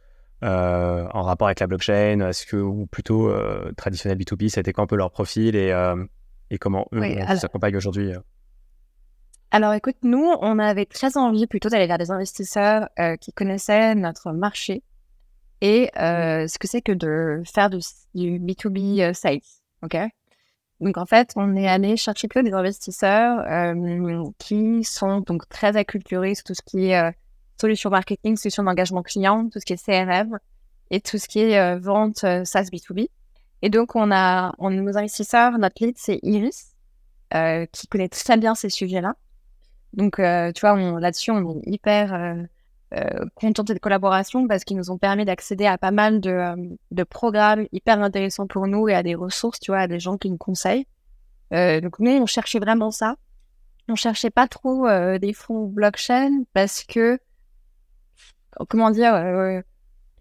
euh, en rapport avec la blockchain Est-ce que, ou plutôt traditionnel B2B, c'était quoi un peu leur profil et, et comment eux s'accompagnent aujourd'hui
alors écoute, nous, on avait très envie plutôt d'aller vers des investisseurs qui connaissaient notre marché et ce que c'est que de faire du, du B2B sales. OK? Donc en fait, on est allé chercher que des investisseurs euh, qui sont donc très acculturés sur tout ce qui est euh, solution marketing, solution d'engagement client, tout ce qui est CRM et tout ce qui est euh, vente SaaS B2B. Et donc on a, on, nos investisseurs, notre lead c'est Iris, qui connaît très bien ces sujets-là. Donc tu vois, là-dessus on est hyper euh, contents de collaboration parce qu'ils nous ont permis d'accéder à pas mal de, euh, de, programmes hyper intéressants pour nous et à des ressources, tu vois, à des gens qui nous conseillent. Euh, donc nous, on cherchait vraiment ça. On cherchait pas trop des fonds blockchain parce que, comment dire,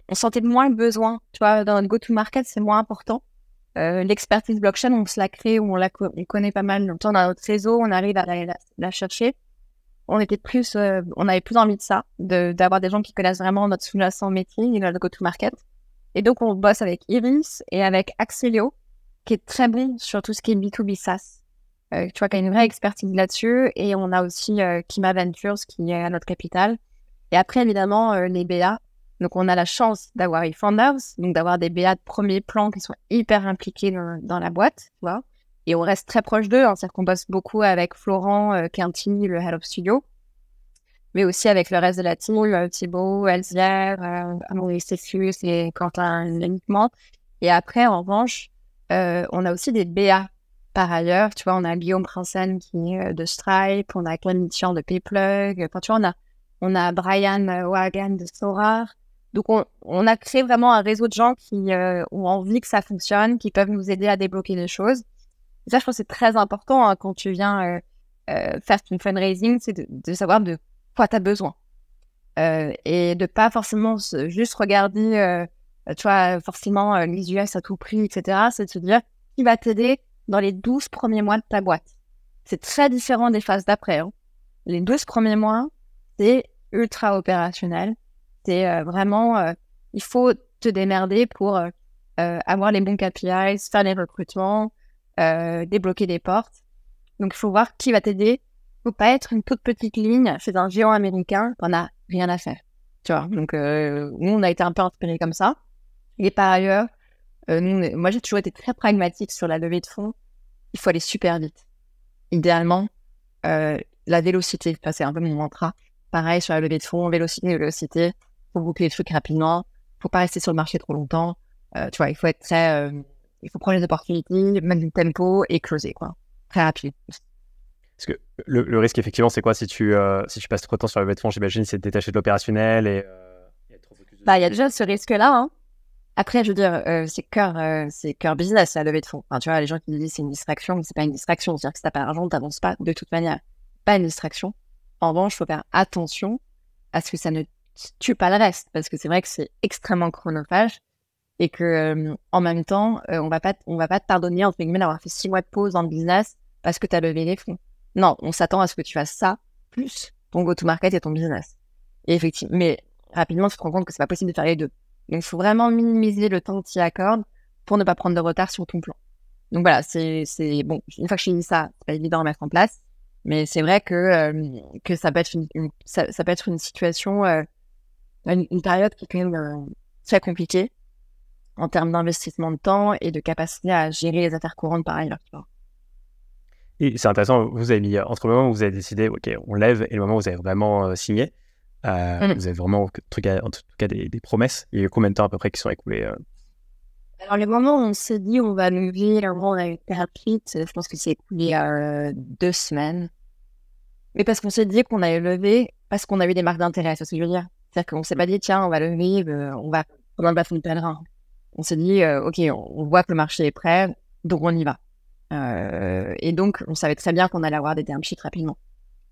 on sentait moins le besoin. Tu vois, dans notre go-to-market, c'est moins important. L'expertise blockchain, on se la crée on la on connaît pas mal longtemps dans notre réseau, on arrive à la chercher on était plus, euh, on avait plus envie de ça, d'avoir des gens qui connaissent vraiment notre sous-jacent métier et notre go-to-market. Et donc, on bosse avec Iris et avec Axelio, qui est très bon sur tout ce qui est B2B SaaS. Euh, tu vois, qui a une vraie expertise là-dessus. Et on a aussi euh, Kima Ventures, qui est à notre capital. Et après, évidemment, les BA. Donc, on a la chance d'avoir eFounders, donc d'avoir des BA de premier plan qui sont hyper impliqués dans, dans la boîte, tu vois et on reste très proche d'eux. Hein, C'est-à-dire qu'on bosse beaucoup avec Florent euh, le Head of Studio, mais aussi avec le reste de la team, euh, Thibaut, Elzière, euh, Amaury et Quentin uniquement. Et après, en revanche, euh, on a aussi des BA par ailleurs. Tu vois, on a Guillaume Prinsen qui est de Stripe, on a Glenn Mitchell de Payplug. Enfin, tu vois, on a, on a Brian Wagan de Sorar. Donc, on, on, a créé vraiment un réseau de gens qui ont envie que ça fonctionne, qui peuvent nous aider à débloquer des choses ça, je pense que c'est très important hein, quand tu viens euh, euh, faire ton fundraising, c'est de, savoir de quoi tu as besoin. Euh, et de pas forcément juste regarder, tu vois, forcément les US à tout prix, etc. C'est de se dire qui va t'aider dans les 12 premiers mois de ta boîte. C'est très différent des phases d'après. Hein. Les 12 premiers mois, c'est ultra opérationnel. C'est vraiment, il faut te démerder pour avoir les bons KPIs, faire les recrutements, euh, débloquer des portes. Donc, il faut voir qui va t'aider. faut pas être une toute petite ligne chez un géant américain qu'on a rien à faire. Tu vois, donc euh, nous, on a été un peu inspirés comme ça. Et par ailleurs, euh, moi, j'ai toujours été très pragmatique sur la levée de fonds. Il faut aller super vite. Idéalement, la vélocité, c'est un peu mon mantra. Pareil sur la levée de fonds, vélocité, vélocité. Faut boucler les trucs rapidement. Faut pas rester sur le marché trop longtemps. tu vois, il faut être très il faut prendre les opportunités, mettre du tempo et creuser, quoi. très rapide.
Parce que le, risque, effectivement, c'est quoi si tu, si tu passes trop de temps sur le de j'imagine, c'est de détacher de l'opérationnel et.
Bah, il y a déjà ce risque-là. Hein. Après, je veux dire, c'est cœur, c'est cœur business, la levée de fonds. Enfin, tu vois, les gens qui disent c'est une distraction, mais c'est pas une distraction. C'est-à-dire que si t'as pas d'argent, t'avances pas de toute manière. Pas une distraction. En revanche, il faut faire attention à ce que ça ne tue pas le reste, parce que c'est vrai que c'est extrêmement chronophage et que en même temps, on va pas, on va pas te pardonner entre guillemets d'avoir fait six mois de pause dans le business parce que tu as levé les fonds. Non, on s'attend à ce que tu fasses ça plus ton go-to-market et ton business. Et effectivement, mais rapidement, tu te rends compte que c'est pas possible de faire les deux. Donc, il faut vraiment minimiser le temps que tu y accordes pour ne pas prendre de retard sur ton plan. Donc voilà, c'est, c'est bon. Une fois que je dit ça, c'est pas évident à mettre en place, mais c'est vrai que que ça peut être une, ça, peut être une situation, une, période qui est quand même très compliquée en termes d'investissement de temps et de capacité à gérer les affaires courantes par ailleurs.
Et c'est intéressant, vous avez mis, entre le moment où vous avez décidé, OK, on lève, et le moment où vous avez vraiment signé, euh, mmh. Vous avez vraiment, en tout cas, en tout cas des, promesses. Il y a eu combien de temps à peu près qui sont écoulés euh?
Alors, le moment où on s'est dit on va lever, on a eu je pense que c'est écoulé à deux semaines. Mais parce qu'on s'est dit qu'on allait lever parce qu'on a eu des marques d'intérêt, c'est ce que je veux dire? C'est-à-dire qu'on s'est pas dit, tiens, on va lever, euh, on va prendre le bâton de pèlerin. On s'est dit, OK, on, voit que le marché est prêt, donc on y va. et donc, on savait très bien qu'on allait avoir des termes sheets rapidement.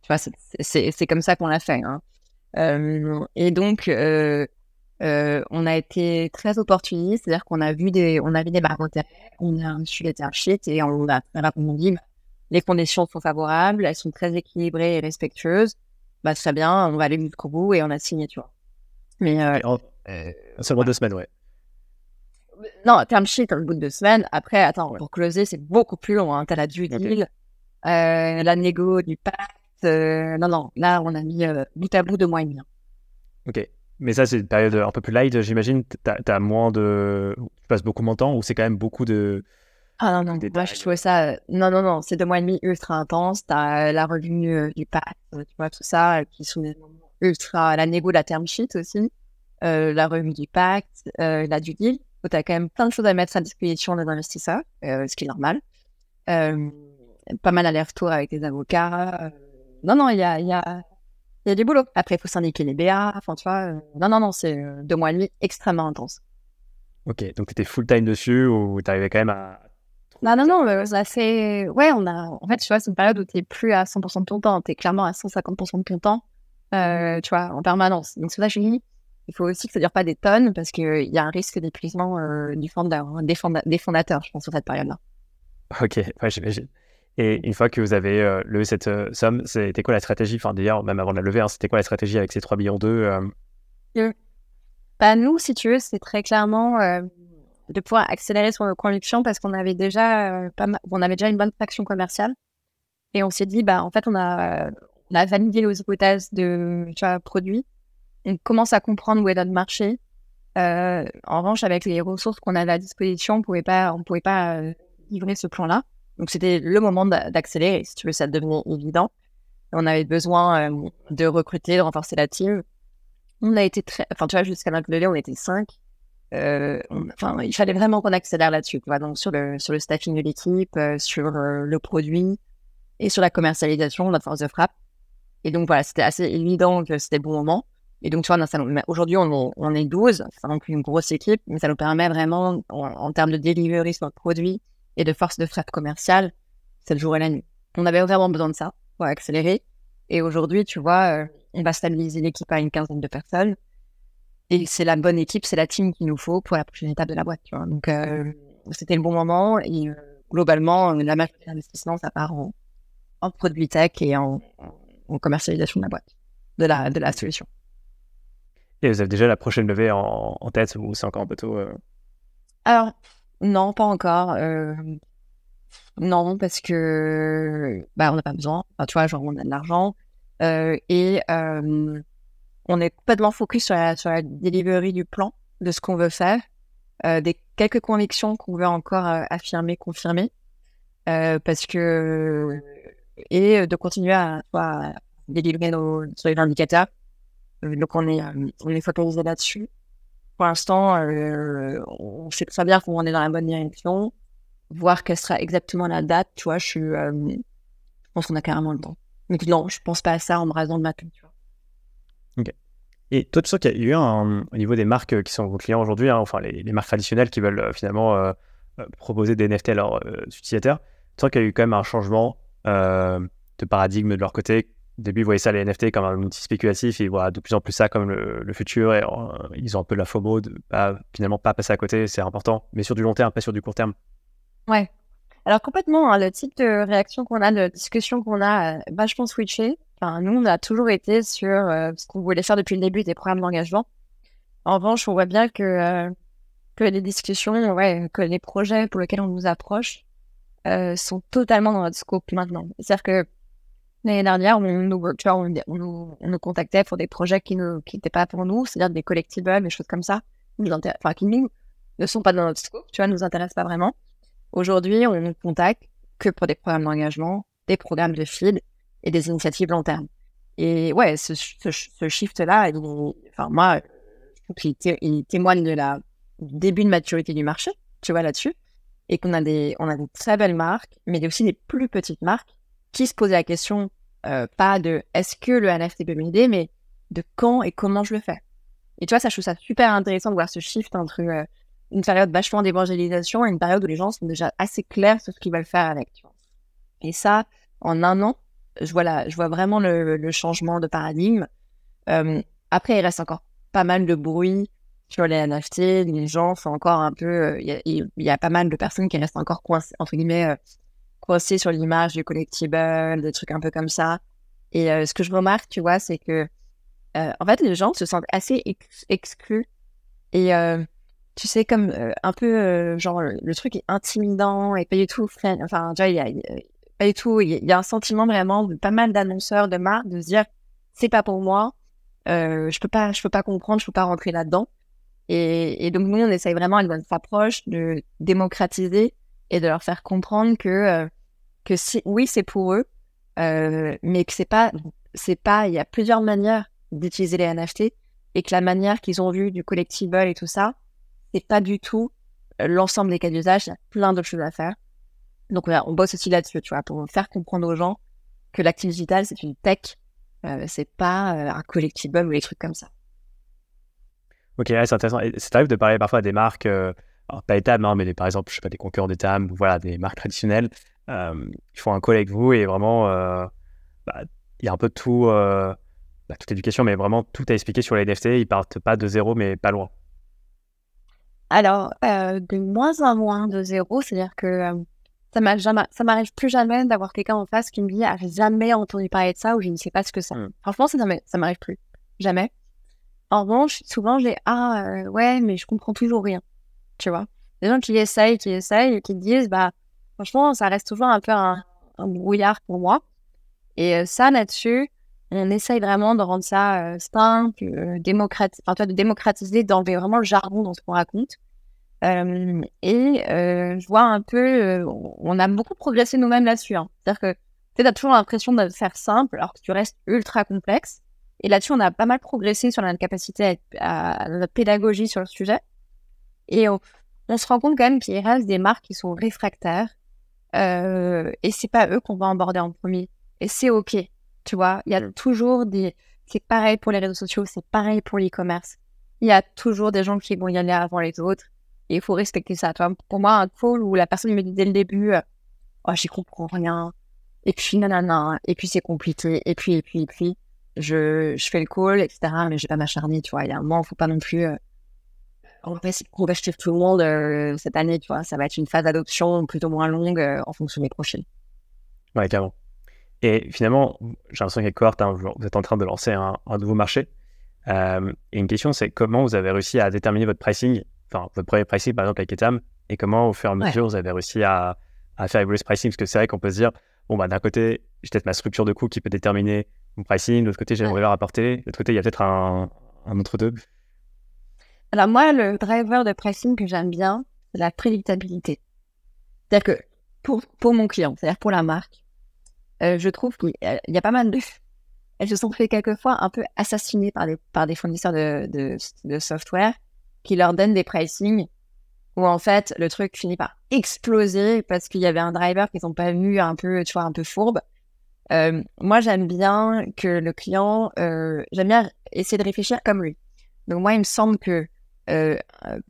Tu vois, c'est comme ça qu'on l'a fait. Hein. Euh, et donc, euh, euh, on a été très opportuniste, c'est-à-dire qu'on a vu des, on a vu des barres on a reçu les term et on a on dit, bah, les conditions sont favorables, elles sont très équilibrées et respectueuses. Bah, très bien, on va aller jusqu'au bout et on a signé, tu vois.
Mais euh, seulement deux semaines, ouais.
Non, term sheet au bout de deux semaines. Après, attends, pour closer, c'est beaucoup plus long. Hein. T'as la due deal, la négo du pacte, euh, non, non, là, on a mis euh, bout à bout de mois et demi. Hein.
Ok. Mais ça, c'est une période un peu plus light, j'imagine. Tu as, moins de. Tu passes beaucoup moins de temps ou c'est quand même beaucoup de.
Ah non, non, moi je trouvais ça. Non, non, non, c'est deux mois et demi ultra intense. Tu as la revue du pacte, tu vois, tout ça, qui sont des moments ultra. La négo, la term sheet aussi, la revue du pacte, la due deal. Tu as quand même plein de choses à mettre à disposition des investisseurs, ce qui est normal. pas mal d'aller-retour avec les avocats, non, non, il y a, y, a, y a du boulot. Après, il faut syndiquer les BA. Enfin, tu vois, euh, non, non, non, c'est euh, deux mois et demi extrêmement intense.
Ok, donc tu étais full time dessus ou tu arrivais quand même à.
Non, non, non, ça fait. Ouais, on a. En fait, tu vois, c'est une période où tu n'es plus à 100% de ton temps. Tu es clairement à 150% de ton temps, euh, tu vois, en permanence. Donc, c'est là que je dis, il faut aussi que ça ne dure pas des tonnes parce qu'il y a un risque d'épuisement du fondeur, des, des fondateurs, je pense, sur cette période-là.
Ok, ouais, j'imagine. Et une fois que vous avez euh, levé cette euh, somme, c'était quoi la stratégie? Enfin, d'ailleurs, même avant de la lever, hein, c'était quoi la stratégie avec ces 3 millions d'eux
euh? bah, Nous, si tu veux, c'est très clairement de pouvoir accélérer sur nos convictions parce qu'on avait déjà pas on avait déjà une bonne traction commerciale. Et on s'est dit, bah, en fait, on a, on a validé les hypothèses de tu vois, produits. On commence à comprendre où est notre marché. en revanche, avec les ressources qu'on avait à disposition, on pouvait pas, on pouvait pas livrer ce plan-là. Donc c'était le moment d'accélérer, si tu veux, ça devenait évident. On avait besoin euh, de recruter, de renforcer la team. On a été très, enfin tu vois, jusqu'à notre levée, on était cinq. Euh, enfin, il fallait vraiment qu'on accélère là-dessus, donc sur le sur le staffing de l'équipe, euh, sur le produit et sur la commercialisation, notre force de frappe. Et donc voilà, c'était assez évident que c'était le bon moment. Et donc, tu vois, aujourd'hui, on est, on est 12, c'est donc une grosse équipe, mais ça nous permet vraiment, en, termes de delivery sur le produit, et de force de frappe commerciale, c'est le jour et la nuit. On avait vraiment besoin de ça pour accélérer. Et aujourd'hui, tu vois, euh, on va stabiliser l'équipe à une quinzaine de personnes. Et c'est la bonne équipe, c'est la team qu'il nous faut pour la prochaine étape de la boîte. Donc, euh, c'était le bon moment. Et euh, globalement, la majorité d'investissement, ça part en, en, produit tech et en, en, commercialisation de la boîte, de la, de la solution.
Et vous avez déjà la prochaine levée en, tête ou c'est encore un peu tôt
Alors, non, pas encore. Euh, non, parce que bah, on n'a pas besoin. Tu vois, genre, on a de l'argent. Euh, et euh, on est complètement focus sur la, sur la delivery du plan, de ce qu'on veut faire, des quelques convictions qu'on veut encore affirmer, confirmer. parce que. Et de continuer à, à délivrer nos, sur indicateurs. Donc, on est, on est focalisé là-dessus pour l'instant, euh, on sait très bien qu'on est dans la bonne direction. voir quelle sera exactement la date, tu vois, je, je pense qu'on a carrément le temps. Donc non, je pense pas à ça en me rasant de ma tu.
Ok. Et toi, tu sens qu'il y a eu un, au niveau des marques qui sont vos clients aujourd'hui, hein, enfin les, marques traditionnelles qui veulent finalement proposer des NFT à leurs utilisateurs, tu sens qu'il y a eu quand même un changement de paradigme de leur côté au début, ils voyaient ça, les NFT, comme un outil spéculatif, ils voient de plus en plus ça comme le, futur, et euh, ils ont un peu la FOMO de pas, finalement pas passer à côté, c'est important, mais sur du long terme, pas sur du court terme.
Ouais. Alors complètement, hein, le type de réaction qu'on a, de discussion qu'on a, euh, vachement switché. Enfin, nous, on a toujours été sur euh, ce qu'on voulait faire depuis le début des programmes d'engagement. En revanche, on voit bien que, que les discussions, ouais, que les projets pour lesquels on nous approche sont totalement dans notre scope maintenant. C'est-à-dire que L'année dernière, on nous, on, nous, contactait pour des projets qui n'étaient pas pour nous, c'est-à-dire des collectibles, des choses comme ça, enfin, qui ne sont pas dans notre scope, tu vois, nous intéressent pas vraiment. Aujourd'hui, on nous contacte que pour des programmes d'engagement, des programmes de feed et des initiatives long terme. Et ouais, ce, shift-là, enfin, moi, je trouve qu'il témoigne de la début de maturité du marché, tu vois, là-dessus. Et qu'on a des, on a des très belles marques, mais il aussi des plus petites marques qui se posait la question, euh, pas de est-ce que le NFT peut m'aider, mais de quand et comment je le fais. Et tu vois, ça, je trouve ça super intéressant de voir ce shift entre euh, une période vachement d'évangélisation et une période où les gens sont déjà assez clairs sur ce qu'ils veulent faire avec. Et ça, en un an, je vois, je vois vraiment le, changement de paradigme. Euh, après, il reste encore pas mal de bruit sur les NFT. Les gens sont encore un peu. Il y, y, a pas mal de personnes qui restent encore coincées, entre guillemets, aussi sur l'image du collectible, des trucs un peu comme ça. Et euh, ce que je remarque, tu vois, c'est que, euh, en fait, les gens se sentent assez exclus. Et euh, tu sais, comme un peu, genre, le truc est intimidant et pas du tout. Enfin, tu vois, il y a, pas du tout. Il y a un sentiment vraiment de pas mal d'annonceurs, de marques, de se dire, c'est pas pour moi. je peux pas, je peux pas comprendre, je peux pas rentrer là-dedans. Et, donc nous, on essaye vraiment, de notre approche, de démocratiser et de leur faire comprendre que que si oui c'est pour eux, euh, mais que c'est pas c'est pas il y a plusieurs manières d'utiliser les NFT et que la manière qu'ils ont vue du collectible et tout ça, c'est pas du tout euh, l'ensemble des cas d'usage. Il y a plein d'autres choses à faire. Donc on bosse aussi là-dessus, tu vois, pour faire comprendre aux gens que l'actif digital c'est une tech, euh, c'est pas un collectible ou des trucs comme ça.
Ok, c'est intéressant. C'est arrive de parler parfois à des marques pas Etam, hein, mais par exemple, je sais pas, des concurrents d'Etam, voilà, des marques traditionnelles, euh, qui font un call avec vous et vraiment, euh, bah, il y a un peu tout, euh, bah, toute l'éducation, mais vraiment tout à expliquer sur les NFT. Ils partent pas de zéro, mais pas loin.
Alors, de moins en moins de zéro, c'est-à-dire que ça m'arrive plus jamais d'avoir quelqu'un en face qui me dit ah, j'ai jamais entendu parler de ça ou je ne sais pas ce que c'est. Mmh. Franchement, ça, ça m'arrive plus. Jamais. En revanche, souvent j'ai ah ouais, mais je comprends toujours rien tu vois? Des gens qui essayent, qui essayent, qui disent, bah, franchement, ça reste toujours un peu un, brouillard pour moi. Et euh, ça, là-dessus, on essaye vraiment de rendre ça euh, simple, euh, enfin, de démocratiser, d'enlever vraiment le jargon dans ce qu'on raconte. Euh, et je vois un peu, on a beaucoup progressé nous-mêmes là-dessus. Hein. C'est-à-dire que tu as toujours l'impression de faire simple alors que tu restes ultra complexe. Et là-dessus, on a pas mal progressé sur notre capacité à, à notre pédagogie sur le sujet. Et on, se rend compte quand même qu'il reste des marques qui sont réfractaires. Euh, et c'est pas eux qu'on va aborder en premier. Et c'est OK. Tu vois, il y a mm. toujours des. C'est pareil pour les réseaux sociaux, c'est pareil pour l'e-commerce. Il y a toujours des gens qui vont y aller avant les autres. Et il faut respecter ça. pour moi, un call où la personne me dit dès le début euh, Oh, j'y comprends rien. Et puis, nanana. Et puis, c'est compliqué. Et puis, et puis, et puis, je, je fais le call, etc. Mais je vais pas m'acharner, tu vois. Il y a un moment, il faut pas non plus. Euh, on va acheter tout le monde euh, cette année, tu vois. Ça va être une phase d'adoption plutôt moins longue euh, en fonction des prochaines.
Ouais, carrément. Et finalement, j'ai l'impression qu'avec Cohort, hein, vous êtes en train de lancer un, nouveau marché. Euh, et une question, c'est comment vous avez réussi à déterminer votre pricing, enfin, votre premier pricing, par exemple, avec Etam, et comment, au fur et à mesure, vous avez réussi à, faire évoluer ce pricing? Parce que c'est vrai qu'on peut se dire, bon, bah, d'un côté, j'ai peut-être ma structure de coût qui peut déterminer mon pricing, de l'autre côté, j'ai une valeur apportée, de l'autre côté, il y a peut-être un, un autre deux.
Alors moi, le driver de pricing que j'aime bien, c'est la prédictabilité. C'est-à-dire que pour, pour mon client, c'est-à-dire pour la marque, euh, je trouve qu'il y a pas mal de... Elles se sont fait quelquefois un peu assassiner par des, par des fournisseurs de, de, software qui leur donnent des pricing où en fait le truc finit par exploser parce qu'il y avait un driver qu'ils n'ont pas vu un peu, tu vois, un peu fourbe. Euh, moi, j'aime bien que le client, euh, j'aime bien essayer de réfléchir comme lui. Donc moi, il me semble que euh,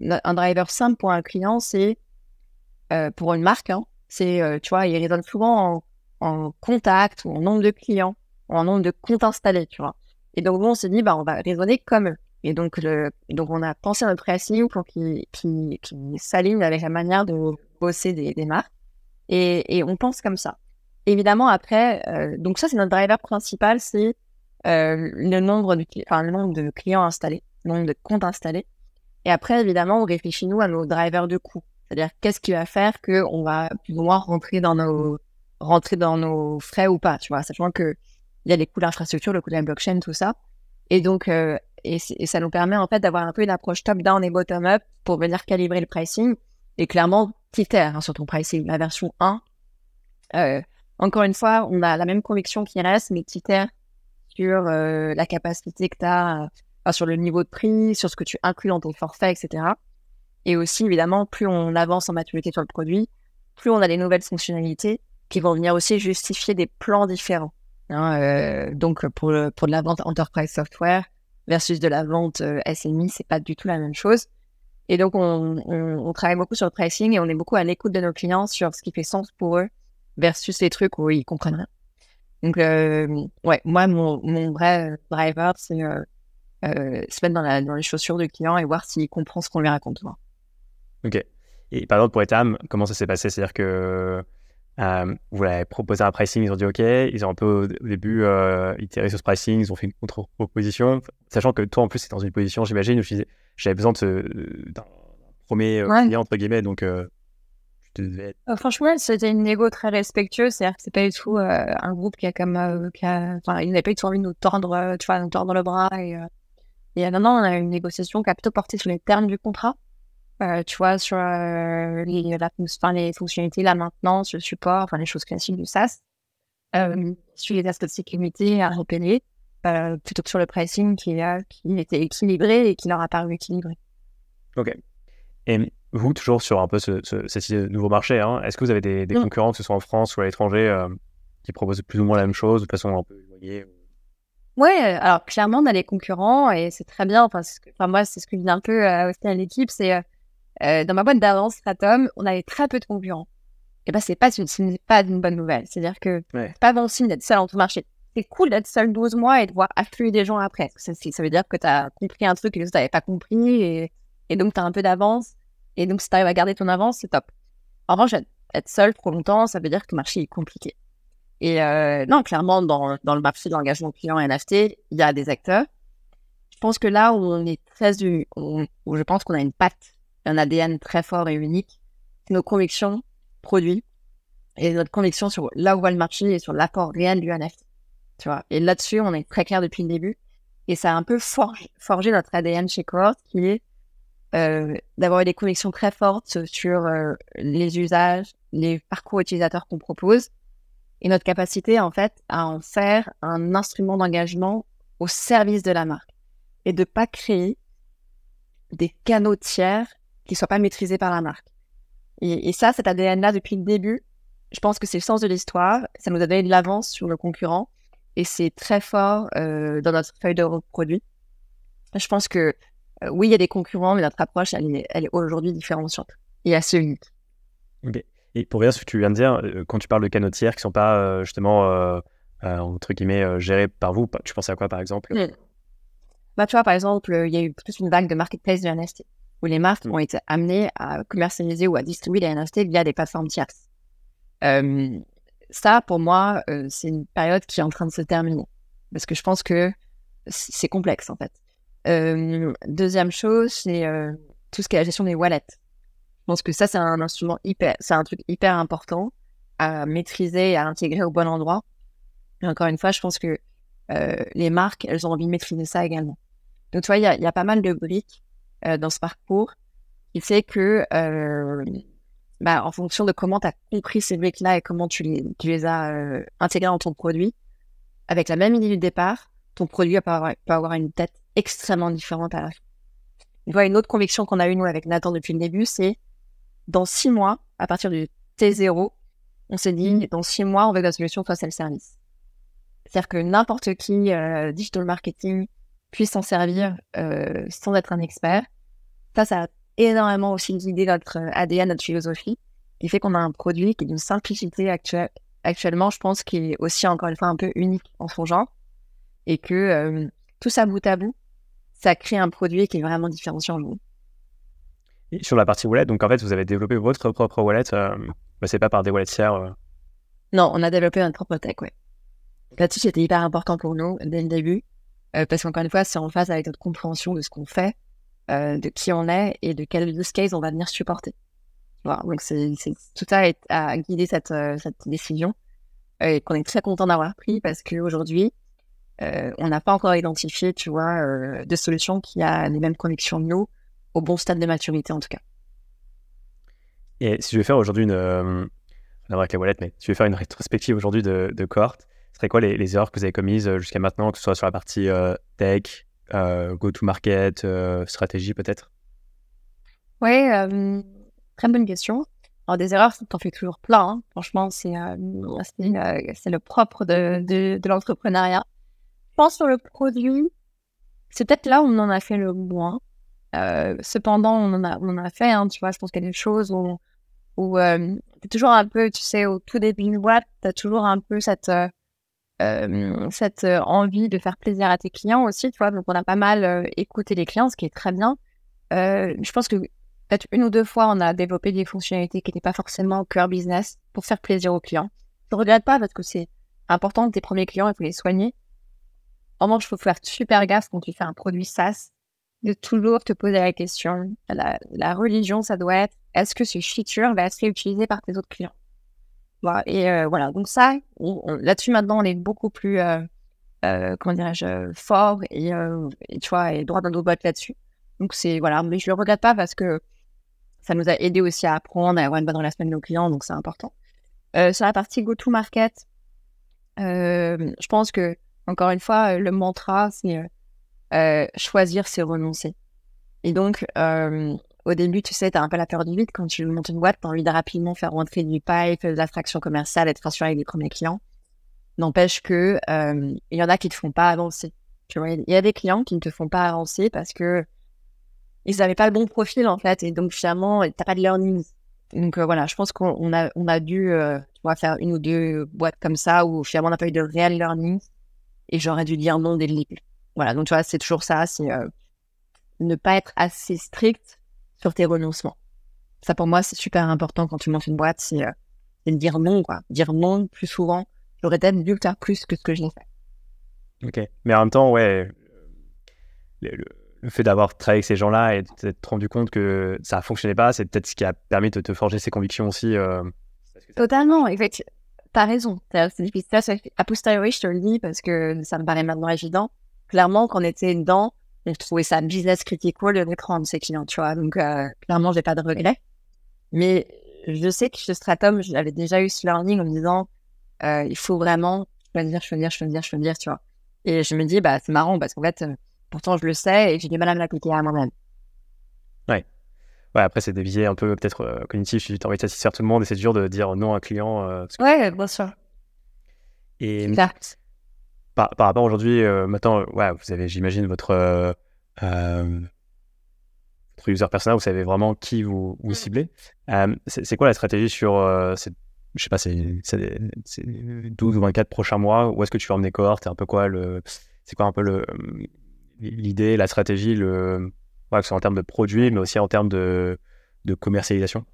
un driver simple pour un client, c'est pour une marque, hein, c'est, tu vois, il résonne souvent en, contact ou en nombre de clients, ou en nombre de comptes installés, tu vois. Et donc, nous, on s'est dit, bah, on va raisonner comme eux. Et donc, le, donc on a pensé à notre pricing pour qu'il s'aligne avec la manière de bosser des, des marques. Et, et, on pense comme ça. Évidemment, après, euh, donc ça, c'est notre driver principal, c'est euh, le, nombre de, enfin, le nombre de clients installés, le nombre de comptes installés. Et après, évidemment, on réfléchit, nous, à nos drivers de coûts. C'est-à-dire, qu'est-ce qui va faire qu'on va plus ou moins rentrer dans nos, rentrer dans nos frais ou pas, tu vois, sachant que il y a les coûts d'infrastructure, le coût de la blockchain, tout ça. Et donc, euh, et, ça nous permet en fait d'avoir un peu une approche top-down et bottom-up pour venir calibrer le pricing. Et clairement, Titer hein, sur ton pricing, la version 1. Euh, encore une fois, on a la même conviction qui reste, mais Titer sur euh, la capacité que tu as, sur le niveau de prix, sur ce que tu inclus dans ton forfait, etc. Et aussi, évidemment, plus on avance en maturité sur le produit, plus on a des nouvelles fonctionnalités qui vont venir aussi justifier des plans différents. Hein, euh, donc pour, pour de la vente enterprise software versus de la vente euh, SMI, c'est pas du tout la même chose. Et donc on, on, travaille beaucoup sur le pricing et on est beaucoup à l'écoute de nos clients sur ce qui fait sens pour eux versus les trucs où ils comprennent rien. Donc euh, ouais, moi mon, mon vrai driver c'est euh, euh, se mettre dans, la, dans les chaussures du client et voir s'il comprend ce qu'on lui raconte.
Ok. Et par exemple pour Etam, comment ça s'est passé? C'est-à-dire que euh, vous l'avez proposé un pricing, ils ont dit OK. Ils ont un peu au début euh, itéré sur ce pricing, ils ont fait une contre-proposition. Sachant que toi, en plus, c'est dans une position, j'imagine, où j'avais besoin d'un premier euh, client, entre guillemets. Donc, euh,
devais euh, franchement, c'était une négo très respectueuse. C'est-à-dire que c'est pas du tout un groupe qui a comme. Qui a... Enfin, ils n'avaient pas du tout envie de nous tordre, tu vois, nous tordre le bras. Et, et non, non, on a une négociation qui a plutôt porté sur les termes du contrat. Euh, tu vois, sur euh, les, la, enfin, les fonctionnalités, la maintenance, le support, enfin les choses classiques du SaaS. Euh, sur les aspects de sécurité à repérer, euh, plutôt que sur le pricing qui, était équilibré et qui leur a paru équilibré.
Ok. Et vous, toujours sur un peu ce, ce, nouveau marché, hein, est-ce que vous avez des, des mm. concurrents, que ce soit en France ou à l'étranger, euh, qui proposent plus ou moins la même chose de façon un peu éloignée
Ouais, alors clairement, on a les concurrents et c'est très bien. Enfin, enfin moi, c'est ce que je dis un peu euh, aussi à l'équipe, c'est euh, dans ma boîte d'avant, Stratum, on avait très peu de concurrents. Et ben, c'est pas, n'est pas une bonne nouvelle. C'est-à-dire que c'est pas bon signe d'être seul en tout marché. C'est cool d'être seul 12 mois et de voir affluer des gens après. Ça, ça veut dire que tu as compris un truc que les autres n'avaient pas compris et, et donc tu as un peu d'avance. Et donc, si tu arrives à garder ton avance, c'est top. En revanche, être seul trop longtemps, ça veut dire que le marché est compliqué. Et euh, non, clairement, dans, dans le marché de l'engagement client et NFT, il y a des acteurs. Je pense que là où on est très, où, je pense qu'on a une patte un ADN très fort et unique. C'est nos convictions produits et notre conviction sur là où va le marché et sur l'apport réel du NFT. Tu vois. Et là-dessus, on est très clair depuis le début. Et ça a un peu forgé, notre ADN chez Cohort, qui est euh, d'avoir des convictions très fortes sur euh, les usages, les parcours utilisateurs qu'on propose et notre capacité, en fait, à en faire un instrument d'engagement au service de la marque et de pas créer des canaux tiers qui soit pas maîtrisé par la marque. Et, ça, cet ADN-là, depuis le début, je pense que c'est le sens de l'histoire. Ça nous a donné de l'avance sur le concurrent. Et c'est très fort euh, dans notre feuille de produit. Je pense que euh, oui, il y a des concurrents, mais notre approche, elle est, aujourd'hui différenciante et assez unique.
Et pour rien, ce que tu viens de dire, euh, quand tu parles de canotières qui ne sont pas justement, entre guillemets, gérés par vous, tu pensais à quoi par exemple?
Hmm. bah, Tu vois, par exemple, il y a eu toute une vague de marketplace de NFT où les marques ont été amenées à commercialiser ou à distribuer des NFT via des plateformes tierces. Euh, ça, pour moi, euh, c'est une période qui est en train de se terminer. Parce que je pense que c'est complexe, en fait. Euh, deuxième chose, c'est tout ce qui est la gestion des wallets. Je pense que ça, c'est un instrument hyper, c'est un truc hyper important à maîtriser et à intégrer au bon endroit. Et encore une fois, je pense que les marques, elles ont envie de maîtriser ça également. Donc, tu vois, il y, y, a pas mal de briques euh, dans ce parcours il sait que, euh, bah, en fonction de comment tu as compris ces briques-là et comment tu les, tu les as euh, intégrés dans ton produit, avec la même idée du départ, ton produit peut avoir, peut avoir une tête extrêmement différente à la fin. Tu vois, une autre conviction qu'on a eue, nous, avec Nathan depuis le début, c'est dans six mois, à partir du T0, on s'est dit, dans six mois, on veut que la solution soit self-service. C'est-à-dire que n'importe qui, euh, digital marketing, puisse s'en servir euh, sans être un expert. Ça, ça a énormément aussi guidé notre ADN, notre philosophie, qui fait qu'on a un produit qui est d'une simplicité actuelle, actuellement, je pense, qui est aussi, encore une fois, un peu unique en son genre, et que euh, tout ça bout à bout, ça crée un produit qui est vraiment différenciant
sur la partie wallet, donc en fait, vous avez développé votre propre wallet, euh, bah, c'est pas par des wallets tiers euh.
Non, on a développé notre propre tech, ouais. Là-dessus, c'était hyper important pour nous dès le début, euh, parce qu'encore une fois, c'est en phase avec notre compréhension de ce qu'on fait, de qui on est et de quel use case on va venir supporter. Voilà, donc c'est, tout ça a guidé cette, décision qu'on est très content d'avoir pris parce qu'aujourd'hui, euh, on n'a pas encore identifié, tu vois, euh, de solution qui a les mêmes connexions que nous, au bon stade de maturité en tout cas.
Et si je vais faire aujourd'hui une, euh, avec la wallet, mais si je vais faire une rétrospective aujourd'hui de, de cohorte, ce serait quoi les, erreurs que vous avez commises jusqu'à maintenant, que ce soit sur la partie tech, go-to-market, stratégie peut-être?
Oui, très bonne question. Alors, des erreurs, t'en fais toujours plein. Hein. Franchement, c'est c'est le propre de, de, de l'entrepreneuriat. Je pense sur le produit, c'est peut-être là où on en a fait le moins. Euh, cependant, on en a, fait, hein, tu vois, je pense qu'il y a des choses où, où euh, tu toujours un peu, tu sais, au tout début d'une boîte, tu as toujours un peu cette, euh, cette envie de faire plaisir à tes clients aussi, tu vois. Donc, on a pas mal écouté les clients, ce qui est très bien. je pense que peut-être une ou deux fois, on a développé des fonctionnalités qui n'étaient pas forcément cœur business pour faire plaisir aux clients. Je ne regrette pas parce que c'est important, tes premiers clients, il faut les soigner. En revanche, il faut faire super gaffe quand tu fais un produit SaaS, de toujours te poser la question. La, religion, ça doit être est-ce que ce feature va être réutilisé par tes autres clients? Voilà. Et euh, voilà, donc ça, là-dessus maintenant, on est beaucoup plus, euh, euh, comment dirais-je, fort et, tu vois, et droit dans nos boîtes là-dessus. Donc c'est, voilà, mais je le regrette pas parce que ça nous a aidé aussi à apprendre, à avoir une bonne relation avec nos clients, donc c'est important. sur la partie go-to-market, je pense que encore une fois, le mantra, c'est euh, euh, choisir, c'est renoncer. Et donc, au début, tu sais, tu as un peu la peur du vide. Quand tu montes une boîte, tu as envie de rapidement faire rentrer du pipe, de l'attraction commerciale, être rassuré avec les premiers clients. N'empêche que il y en a qui te font pas avancer. Tu il y a des clients qui ne te font pas avancer parce que ils n'avaient pas le bon profil en fait, et donc finalement, t'as pas de learning. Donc voilà, je pense qu'on a, on a dû faire une ou deux boîtes comme ça où finalement on n'a pas eu de réel learning et j'aurais dû dire non dès le. Voilà, donc tu vois, c'est toujours ça, c'est euh, ne pas être assez strict sur tes renoncements. Ça, pour moi, c'est super important quand tu montes une boîte, c'est euh, de dire non, quoi. Dire non plus souvent. J'aurais peut-être dû faire plus que ce que je l'ai fait.
Ok, mais en même temps, ouais, le, fait d'avoir travaillé avec ces gens-là et de t'être rendu compte que ça ne fonctionnait pas, c'est peut-être ce qui a permis de te forger ses convictions aussi. Euh,
Totalement, effectivement. T'as raison. C'est difficile. A posteriori, je te le dis parce que ça me paraît maintenant évident. Clairement, quand on était dedans, on trouvait ça business critical de de ses clients, tu vois. Donc, euh, clairement, j'ai pas de regrets. Mais je sais que ce stratum, j'avais déjà eu ce learning en me disant, euh, il faut vraiment choisir, choisir, choisir, choisir, tu vois. Et je me dis, bah, c'est marrant parce qu'en fait, euh, pourtant, je le sais et j'ai du mal à me l'appliquer à moi-même.
Ouais après, c'est des biais un peu peut-être euh, cognitifs. Tu as envie de satisfaire tout le monde et c'est dur de dire non à un client.
Euh, Ouais, bien sûr.
Et par, par, rapport aujourd'hui, euh, maintenant, ouais, vous avez, j'imagine, votre, votre user personnel, vous savez vraiment qui vous, vous mm. ciblez. c'est quoi la stratégie sur, je sais pas, c'est 12 ou 24 prochains mois Où est-ce que tu vas emmener cohorte? Un peu quoi le, c'est quoi un peu le, l'idée, la stratégie, le que ce soit en termes de produits, mais aussi en termes de, de commercialisation?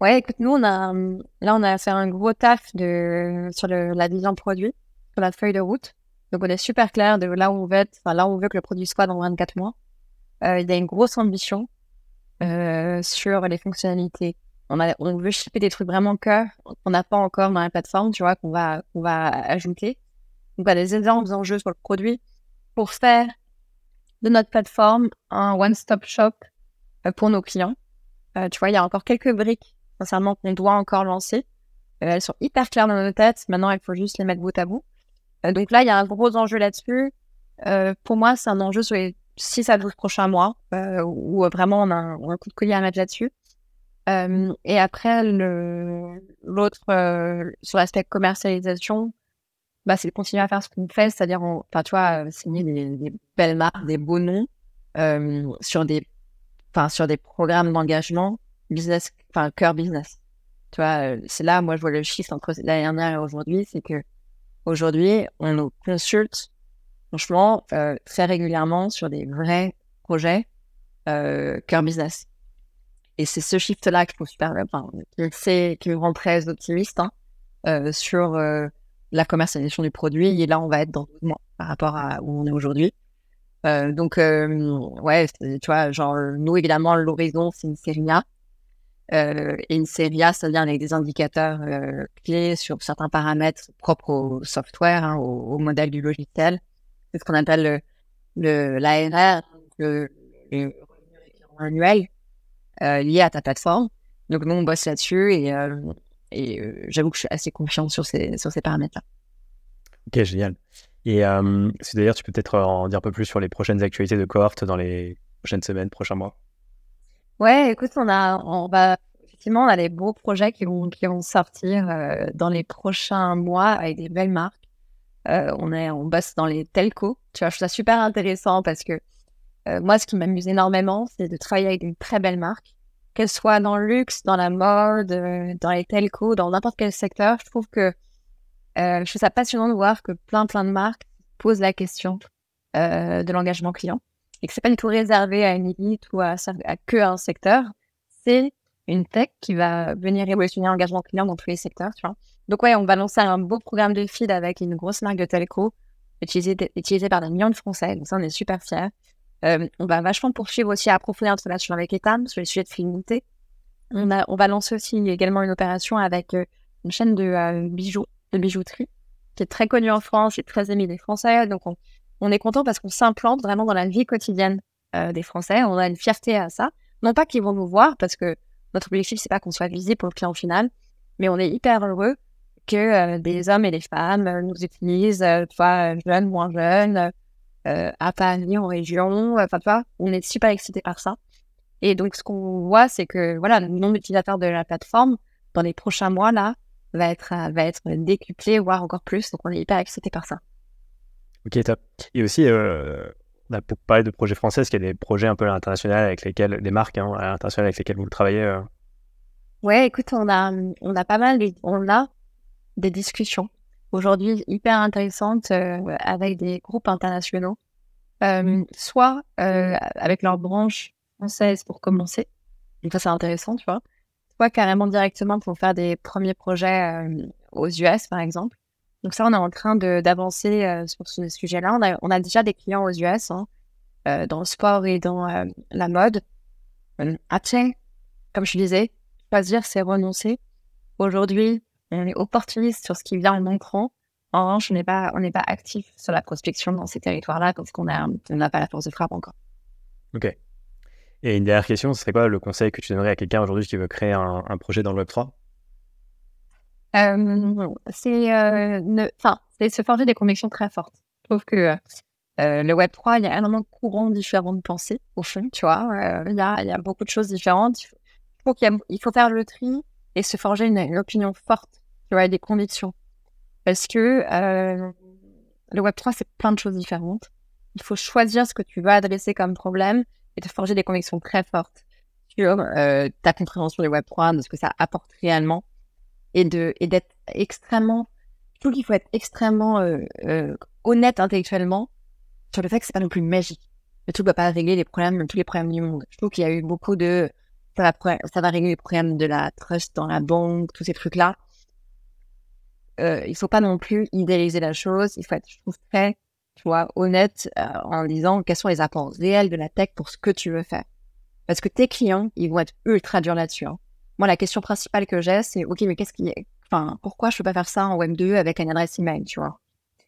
Ouais, écoute, nous, on a, là, on a fait un gros taf de, sur le, la vision produit, sur la feuille de route. Donc, on est super clair de là où on veut enfin, là où on veut que le produit soit dans 24 mois. Euh, il y a une grosse ambition euh, sur les fonctionnalités. On, a, on veut shipper des trucs vraiment cœur qu'on n'a pas encore dans la plateforme, tu vois, qu'on va, qu'on va ajouter. Donc, on a des énormes enjeux sur le produit pour faire de notre plateforme un one-stop shop euh, pour nos clients. Tu vois, il y a encore quelques briques, sincèrement, qu'on doit encore lancer. Elles sont hyper claires dans nos têtes. Maintenant, il faut juste les mettre bout à bout. Donc là, il y a un gros enjeu là-dessus. pour moi, c'est un enjeu sur les 6 à 12 prochains mois où vraiment on a, un, coup de collier à mettre là-dessus. et après, l'autre, sur l'aspect commercialisation, bah, c'est de continuer à faire ce qu'on fait, c'est-à-dire, enfin, tu vois, signer des, belles marques, des beaux noms sur des, sur des programmes d'engagement business, enfin, cœur business. Tu vois, c'est là, moi, je vois le chiffre entre l'année dernière et aujourd'hui, c'est que aujourd'hui, on nous consulte, franchement, très régulièrement sur des vrais projets cœur business. Et c'est ce shift-là qui, me rend très optimiste hein, sur la commercialisation du produit. Et là, on va être dans 12 mois par rapport à où on est aujourd'hui. Euh, donc, euh, ouais, tu vois, genre, nous, évidemment, l'horizon, c'est une série A. Euh, et une série A, c'est-à-dire avec des indicateurs clés sur certains paramètres propres au software, hein, au, modèle du logiciel. C'est ce qu'on appelle le, l'ARR, le, le annuel lié à ta plateforme. Donc, nous, on bosse là-dessus et euh, j'avoue que je suis assez confiante sur ces, sur ces paramètres-là.
Ok, génial. Et euh, d'ailleurs, tu peux peut-être en dire un peu plus sur les prochaines actualités de cohorte dans les prochaines semaines, prochains mois?
Ouais, écoute, on a, on va, effectivement, on a des beaux projets qui vont, qui vont sortir euh, dans les prochains mois avec des belles marques. Euh, on, est, on bosse dans les telcos. Tu vois, je trouve ça super intéressant parce que moi, ce qui m'amuse énormément, c'est de travailler avec une très belle marque qu'elle soit dans le luxe, dans la mode, euh, dans les telcos, dans n'importe quel secteur, je trouve que euh, je trouve ça passionnant de voir que plein plein de marques posent la question euh, de l'engagement client et que c'est pas du tout réservé à une élite ou à, à que un secteur. C'est une tech qui va venir révolutionner l'engagement client dans tous les secteurs, tu vois. Donc ouais, on va lancer un beau programme de feed avec une grosse marque de telco utilisée, par des millions de Français. Donc ça, on est super fiers. Euh, on va vachement poursuivre aussi à approfondir notre relation avec Etam sur les sujets de fidélité. On va lancer aussi également une opération avec euh, une chaîne de euh, bijoux, de bijouterie, qui est très connue en France et très aimée des Français. Donc, on, est content parce qu'on s'implante vraiment dans la vie quotidienne des Français. On a une fierté à ça. Non pas qu'ils vont nous voir, parce que notre objectif, c'est pas qu'on soit visible pour le client final, mais on est hyper heureux que des hommes et des femmes nous utilisent, soit jeunes, moins jeunes, euh, à Paris, en région. Enfin, tu vois, on est super excités par ça. Et donc, ce qu'on voit, c'est que voilà, le nombre d'utilisateurs de la plateforme dans les prochains mois là va être euh, va être décuplé, voire encore plus. Donc, on est hyper excités par ça.
Ok, top. Et aussi, euh, on a parlé de projets français. Est-ce qu'il y a des projets un peu à l'international avec lesquels, des marques hein, à l'international avec lesquelles vous travaillez euh?
Ouais, écoute, on a on a pas mal, on a des discussions aujourd'hui hyper intéressante euh, avec des groupes internationaux, euh, mmh. soit avec leur branche française pour commencer, donc ça c'est intéressant, tu vois, soit carrément directement pour faire des premiers projets aux US par exemple. Donc ça, on est en train d'avancer sur ce sujet-là. On a, on déjà des clients aux US hein, dans le sport et dans la mode. Après, comme je disais, choisir, c'est renoncer. Aujourd'hui, on est opportuniste sur ce qui vient en entrant. En revanche, on n'est pas, on pas actif sur la prospection dans ces territoires-là parce qu'on n'a pas la force de frappe encore.
Ok. Et une dernière question, ce serait quoi le conseil que tu donnerais à quelqu'un aujourd'hui qui veut créer un, projet dans le Web 3
euh, c'est, euh, c'est se forger des convictions très fortes. Je trouve que euh, le Web 3, il y a énormément de courants différents de pensée, au fond, tu vois. il, y a, beaucoup de choses différentes. Il faut, faire le tri et se forger une, opinion forte, tu vois, des convictions. Parce que euh, le Web3, c'est plein de choses différentes. Il faut choisir ce que tu veux adresser comme problème et te forger des convictions très fortes sur euh, ta compréhension du Web3, de ce que ça apporte réellement et d'être extrêmement. Je trouve qu'il faut être extrêmement euh, honnête intellectuellement sur le fait que c'est pas non plus magique. Le truc va pas régler les problèmes, tous les problèmes du monde. Je trouve qu'il y a eu beaucoup de ça va, régler les problèmes de la trust dans la banque, tous ces trucs-là. Euh, il faut pas non plus idéaliser la chose. Il faut être, je trouve, très, tu vois, honnête euh, en disant quels sont les apports réels de la tech pour ce que tu veux faire. Parce que tes clients, ils vont être ultra durs là-dessus. Hein. Moi, la question principale que j'ai, c'est OK, mais qu'est-ce qui enfin, pourquoi je peux pas faire ça en Web 2 avec une adresse email, tu vois?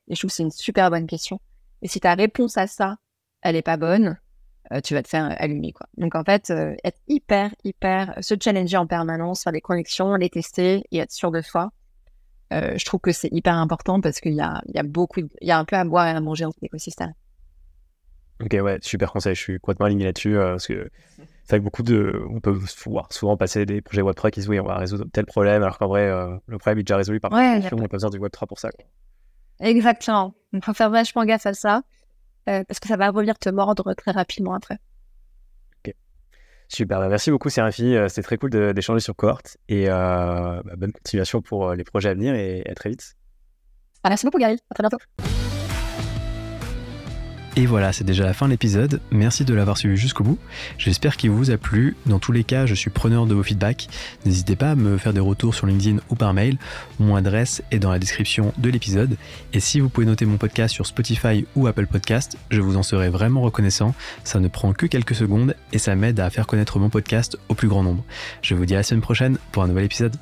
Et je trouve que c'est une super bonne question. Et si ta réponse à ça, elle est pas bonne, euh, tu vas te faire allumer quoi. Donc en fait, euh, être hyper hyper se challenger en permanence, faire des connexions, les tester et être sûr de soi. Euh, je trouve que c'est hyper important parce qu'il y a, il y a beaucoup, il y a un peu à boire et à manger dans cet écosystème.
Ok, ouais, super conseil. Je suis complètement aligné là-dessus c'est vrai que beaucoup de. On peut voir souvent passer des projets Web3 qui disent oui, on va résoudre tel problème, alors qu'en vrai, le problème est déjà résolu par
ouais,
on n'a pas besoin du Web3 pour ça. Quoi.
Exactement. Il faut faire vachement gaffe à ça parce que ça va revenir te mordre très rapidement après.
Super, bah, merci beaucoup Séraphie, c'était très cool d'échanger sur Cohort et bah, bonne continuation pour les projets à venir et à très vite.
Ah, merci beaucoup Gary, à très bientôt.
Et voilà, c'est déjà la fin de l'épisode. Merci de l'avoir suivi jusqu'au bout. J'espère qu'il vous a plu. Dans tous les cas, je suis preneur de vos feedbacks. N'hésitez pas à me faire des retours sur LinkedIn ou par mail. Mon adresse est dans la description de l'épisode. Et si vous pouvez noter mon podcast sur Spotify ou Apple Podcast, je vous en serai vraiment reconnaissant. Ça ne prend que quelques secondes et ça m'aide à faire connaître mon podcast au plus grand nombre. Je vous dis à la semaine prochaine pour un nouvel épisode.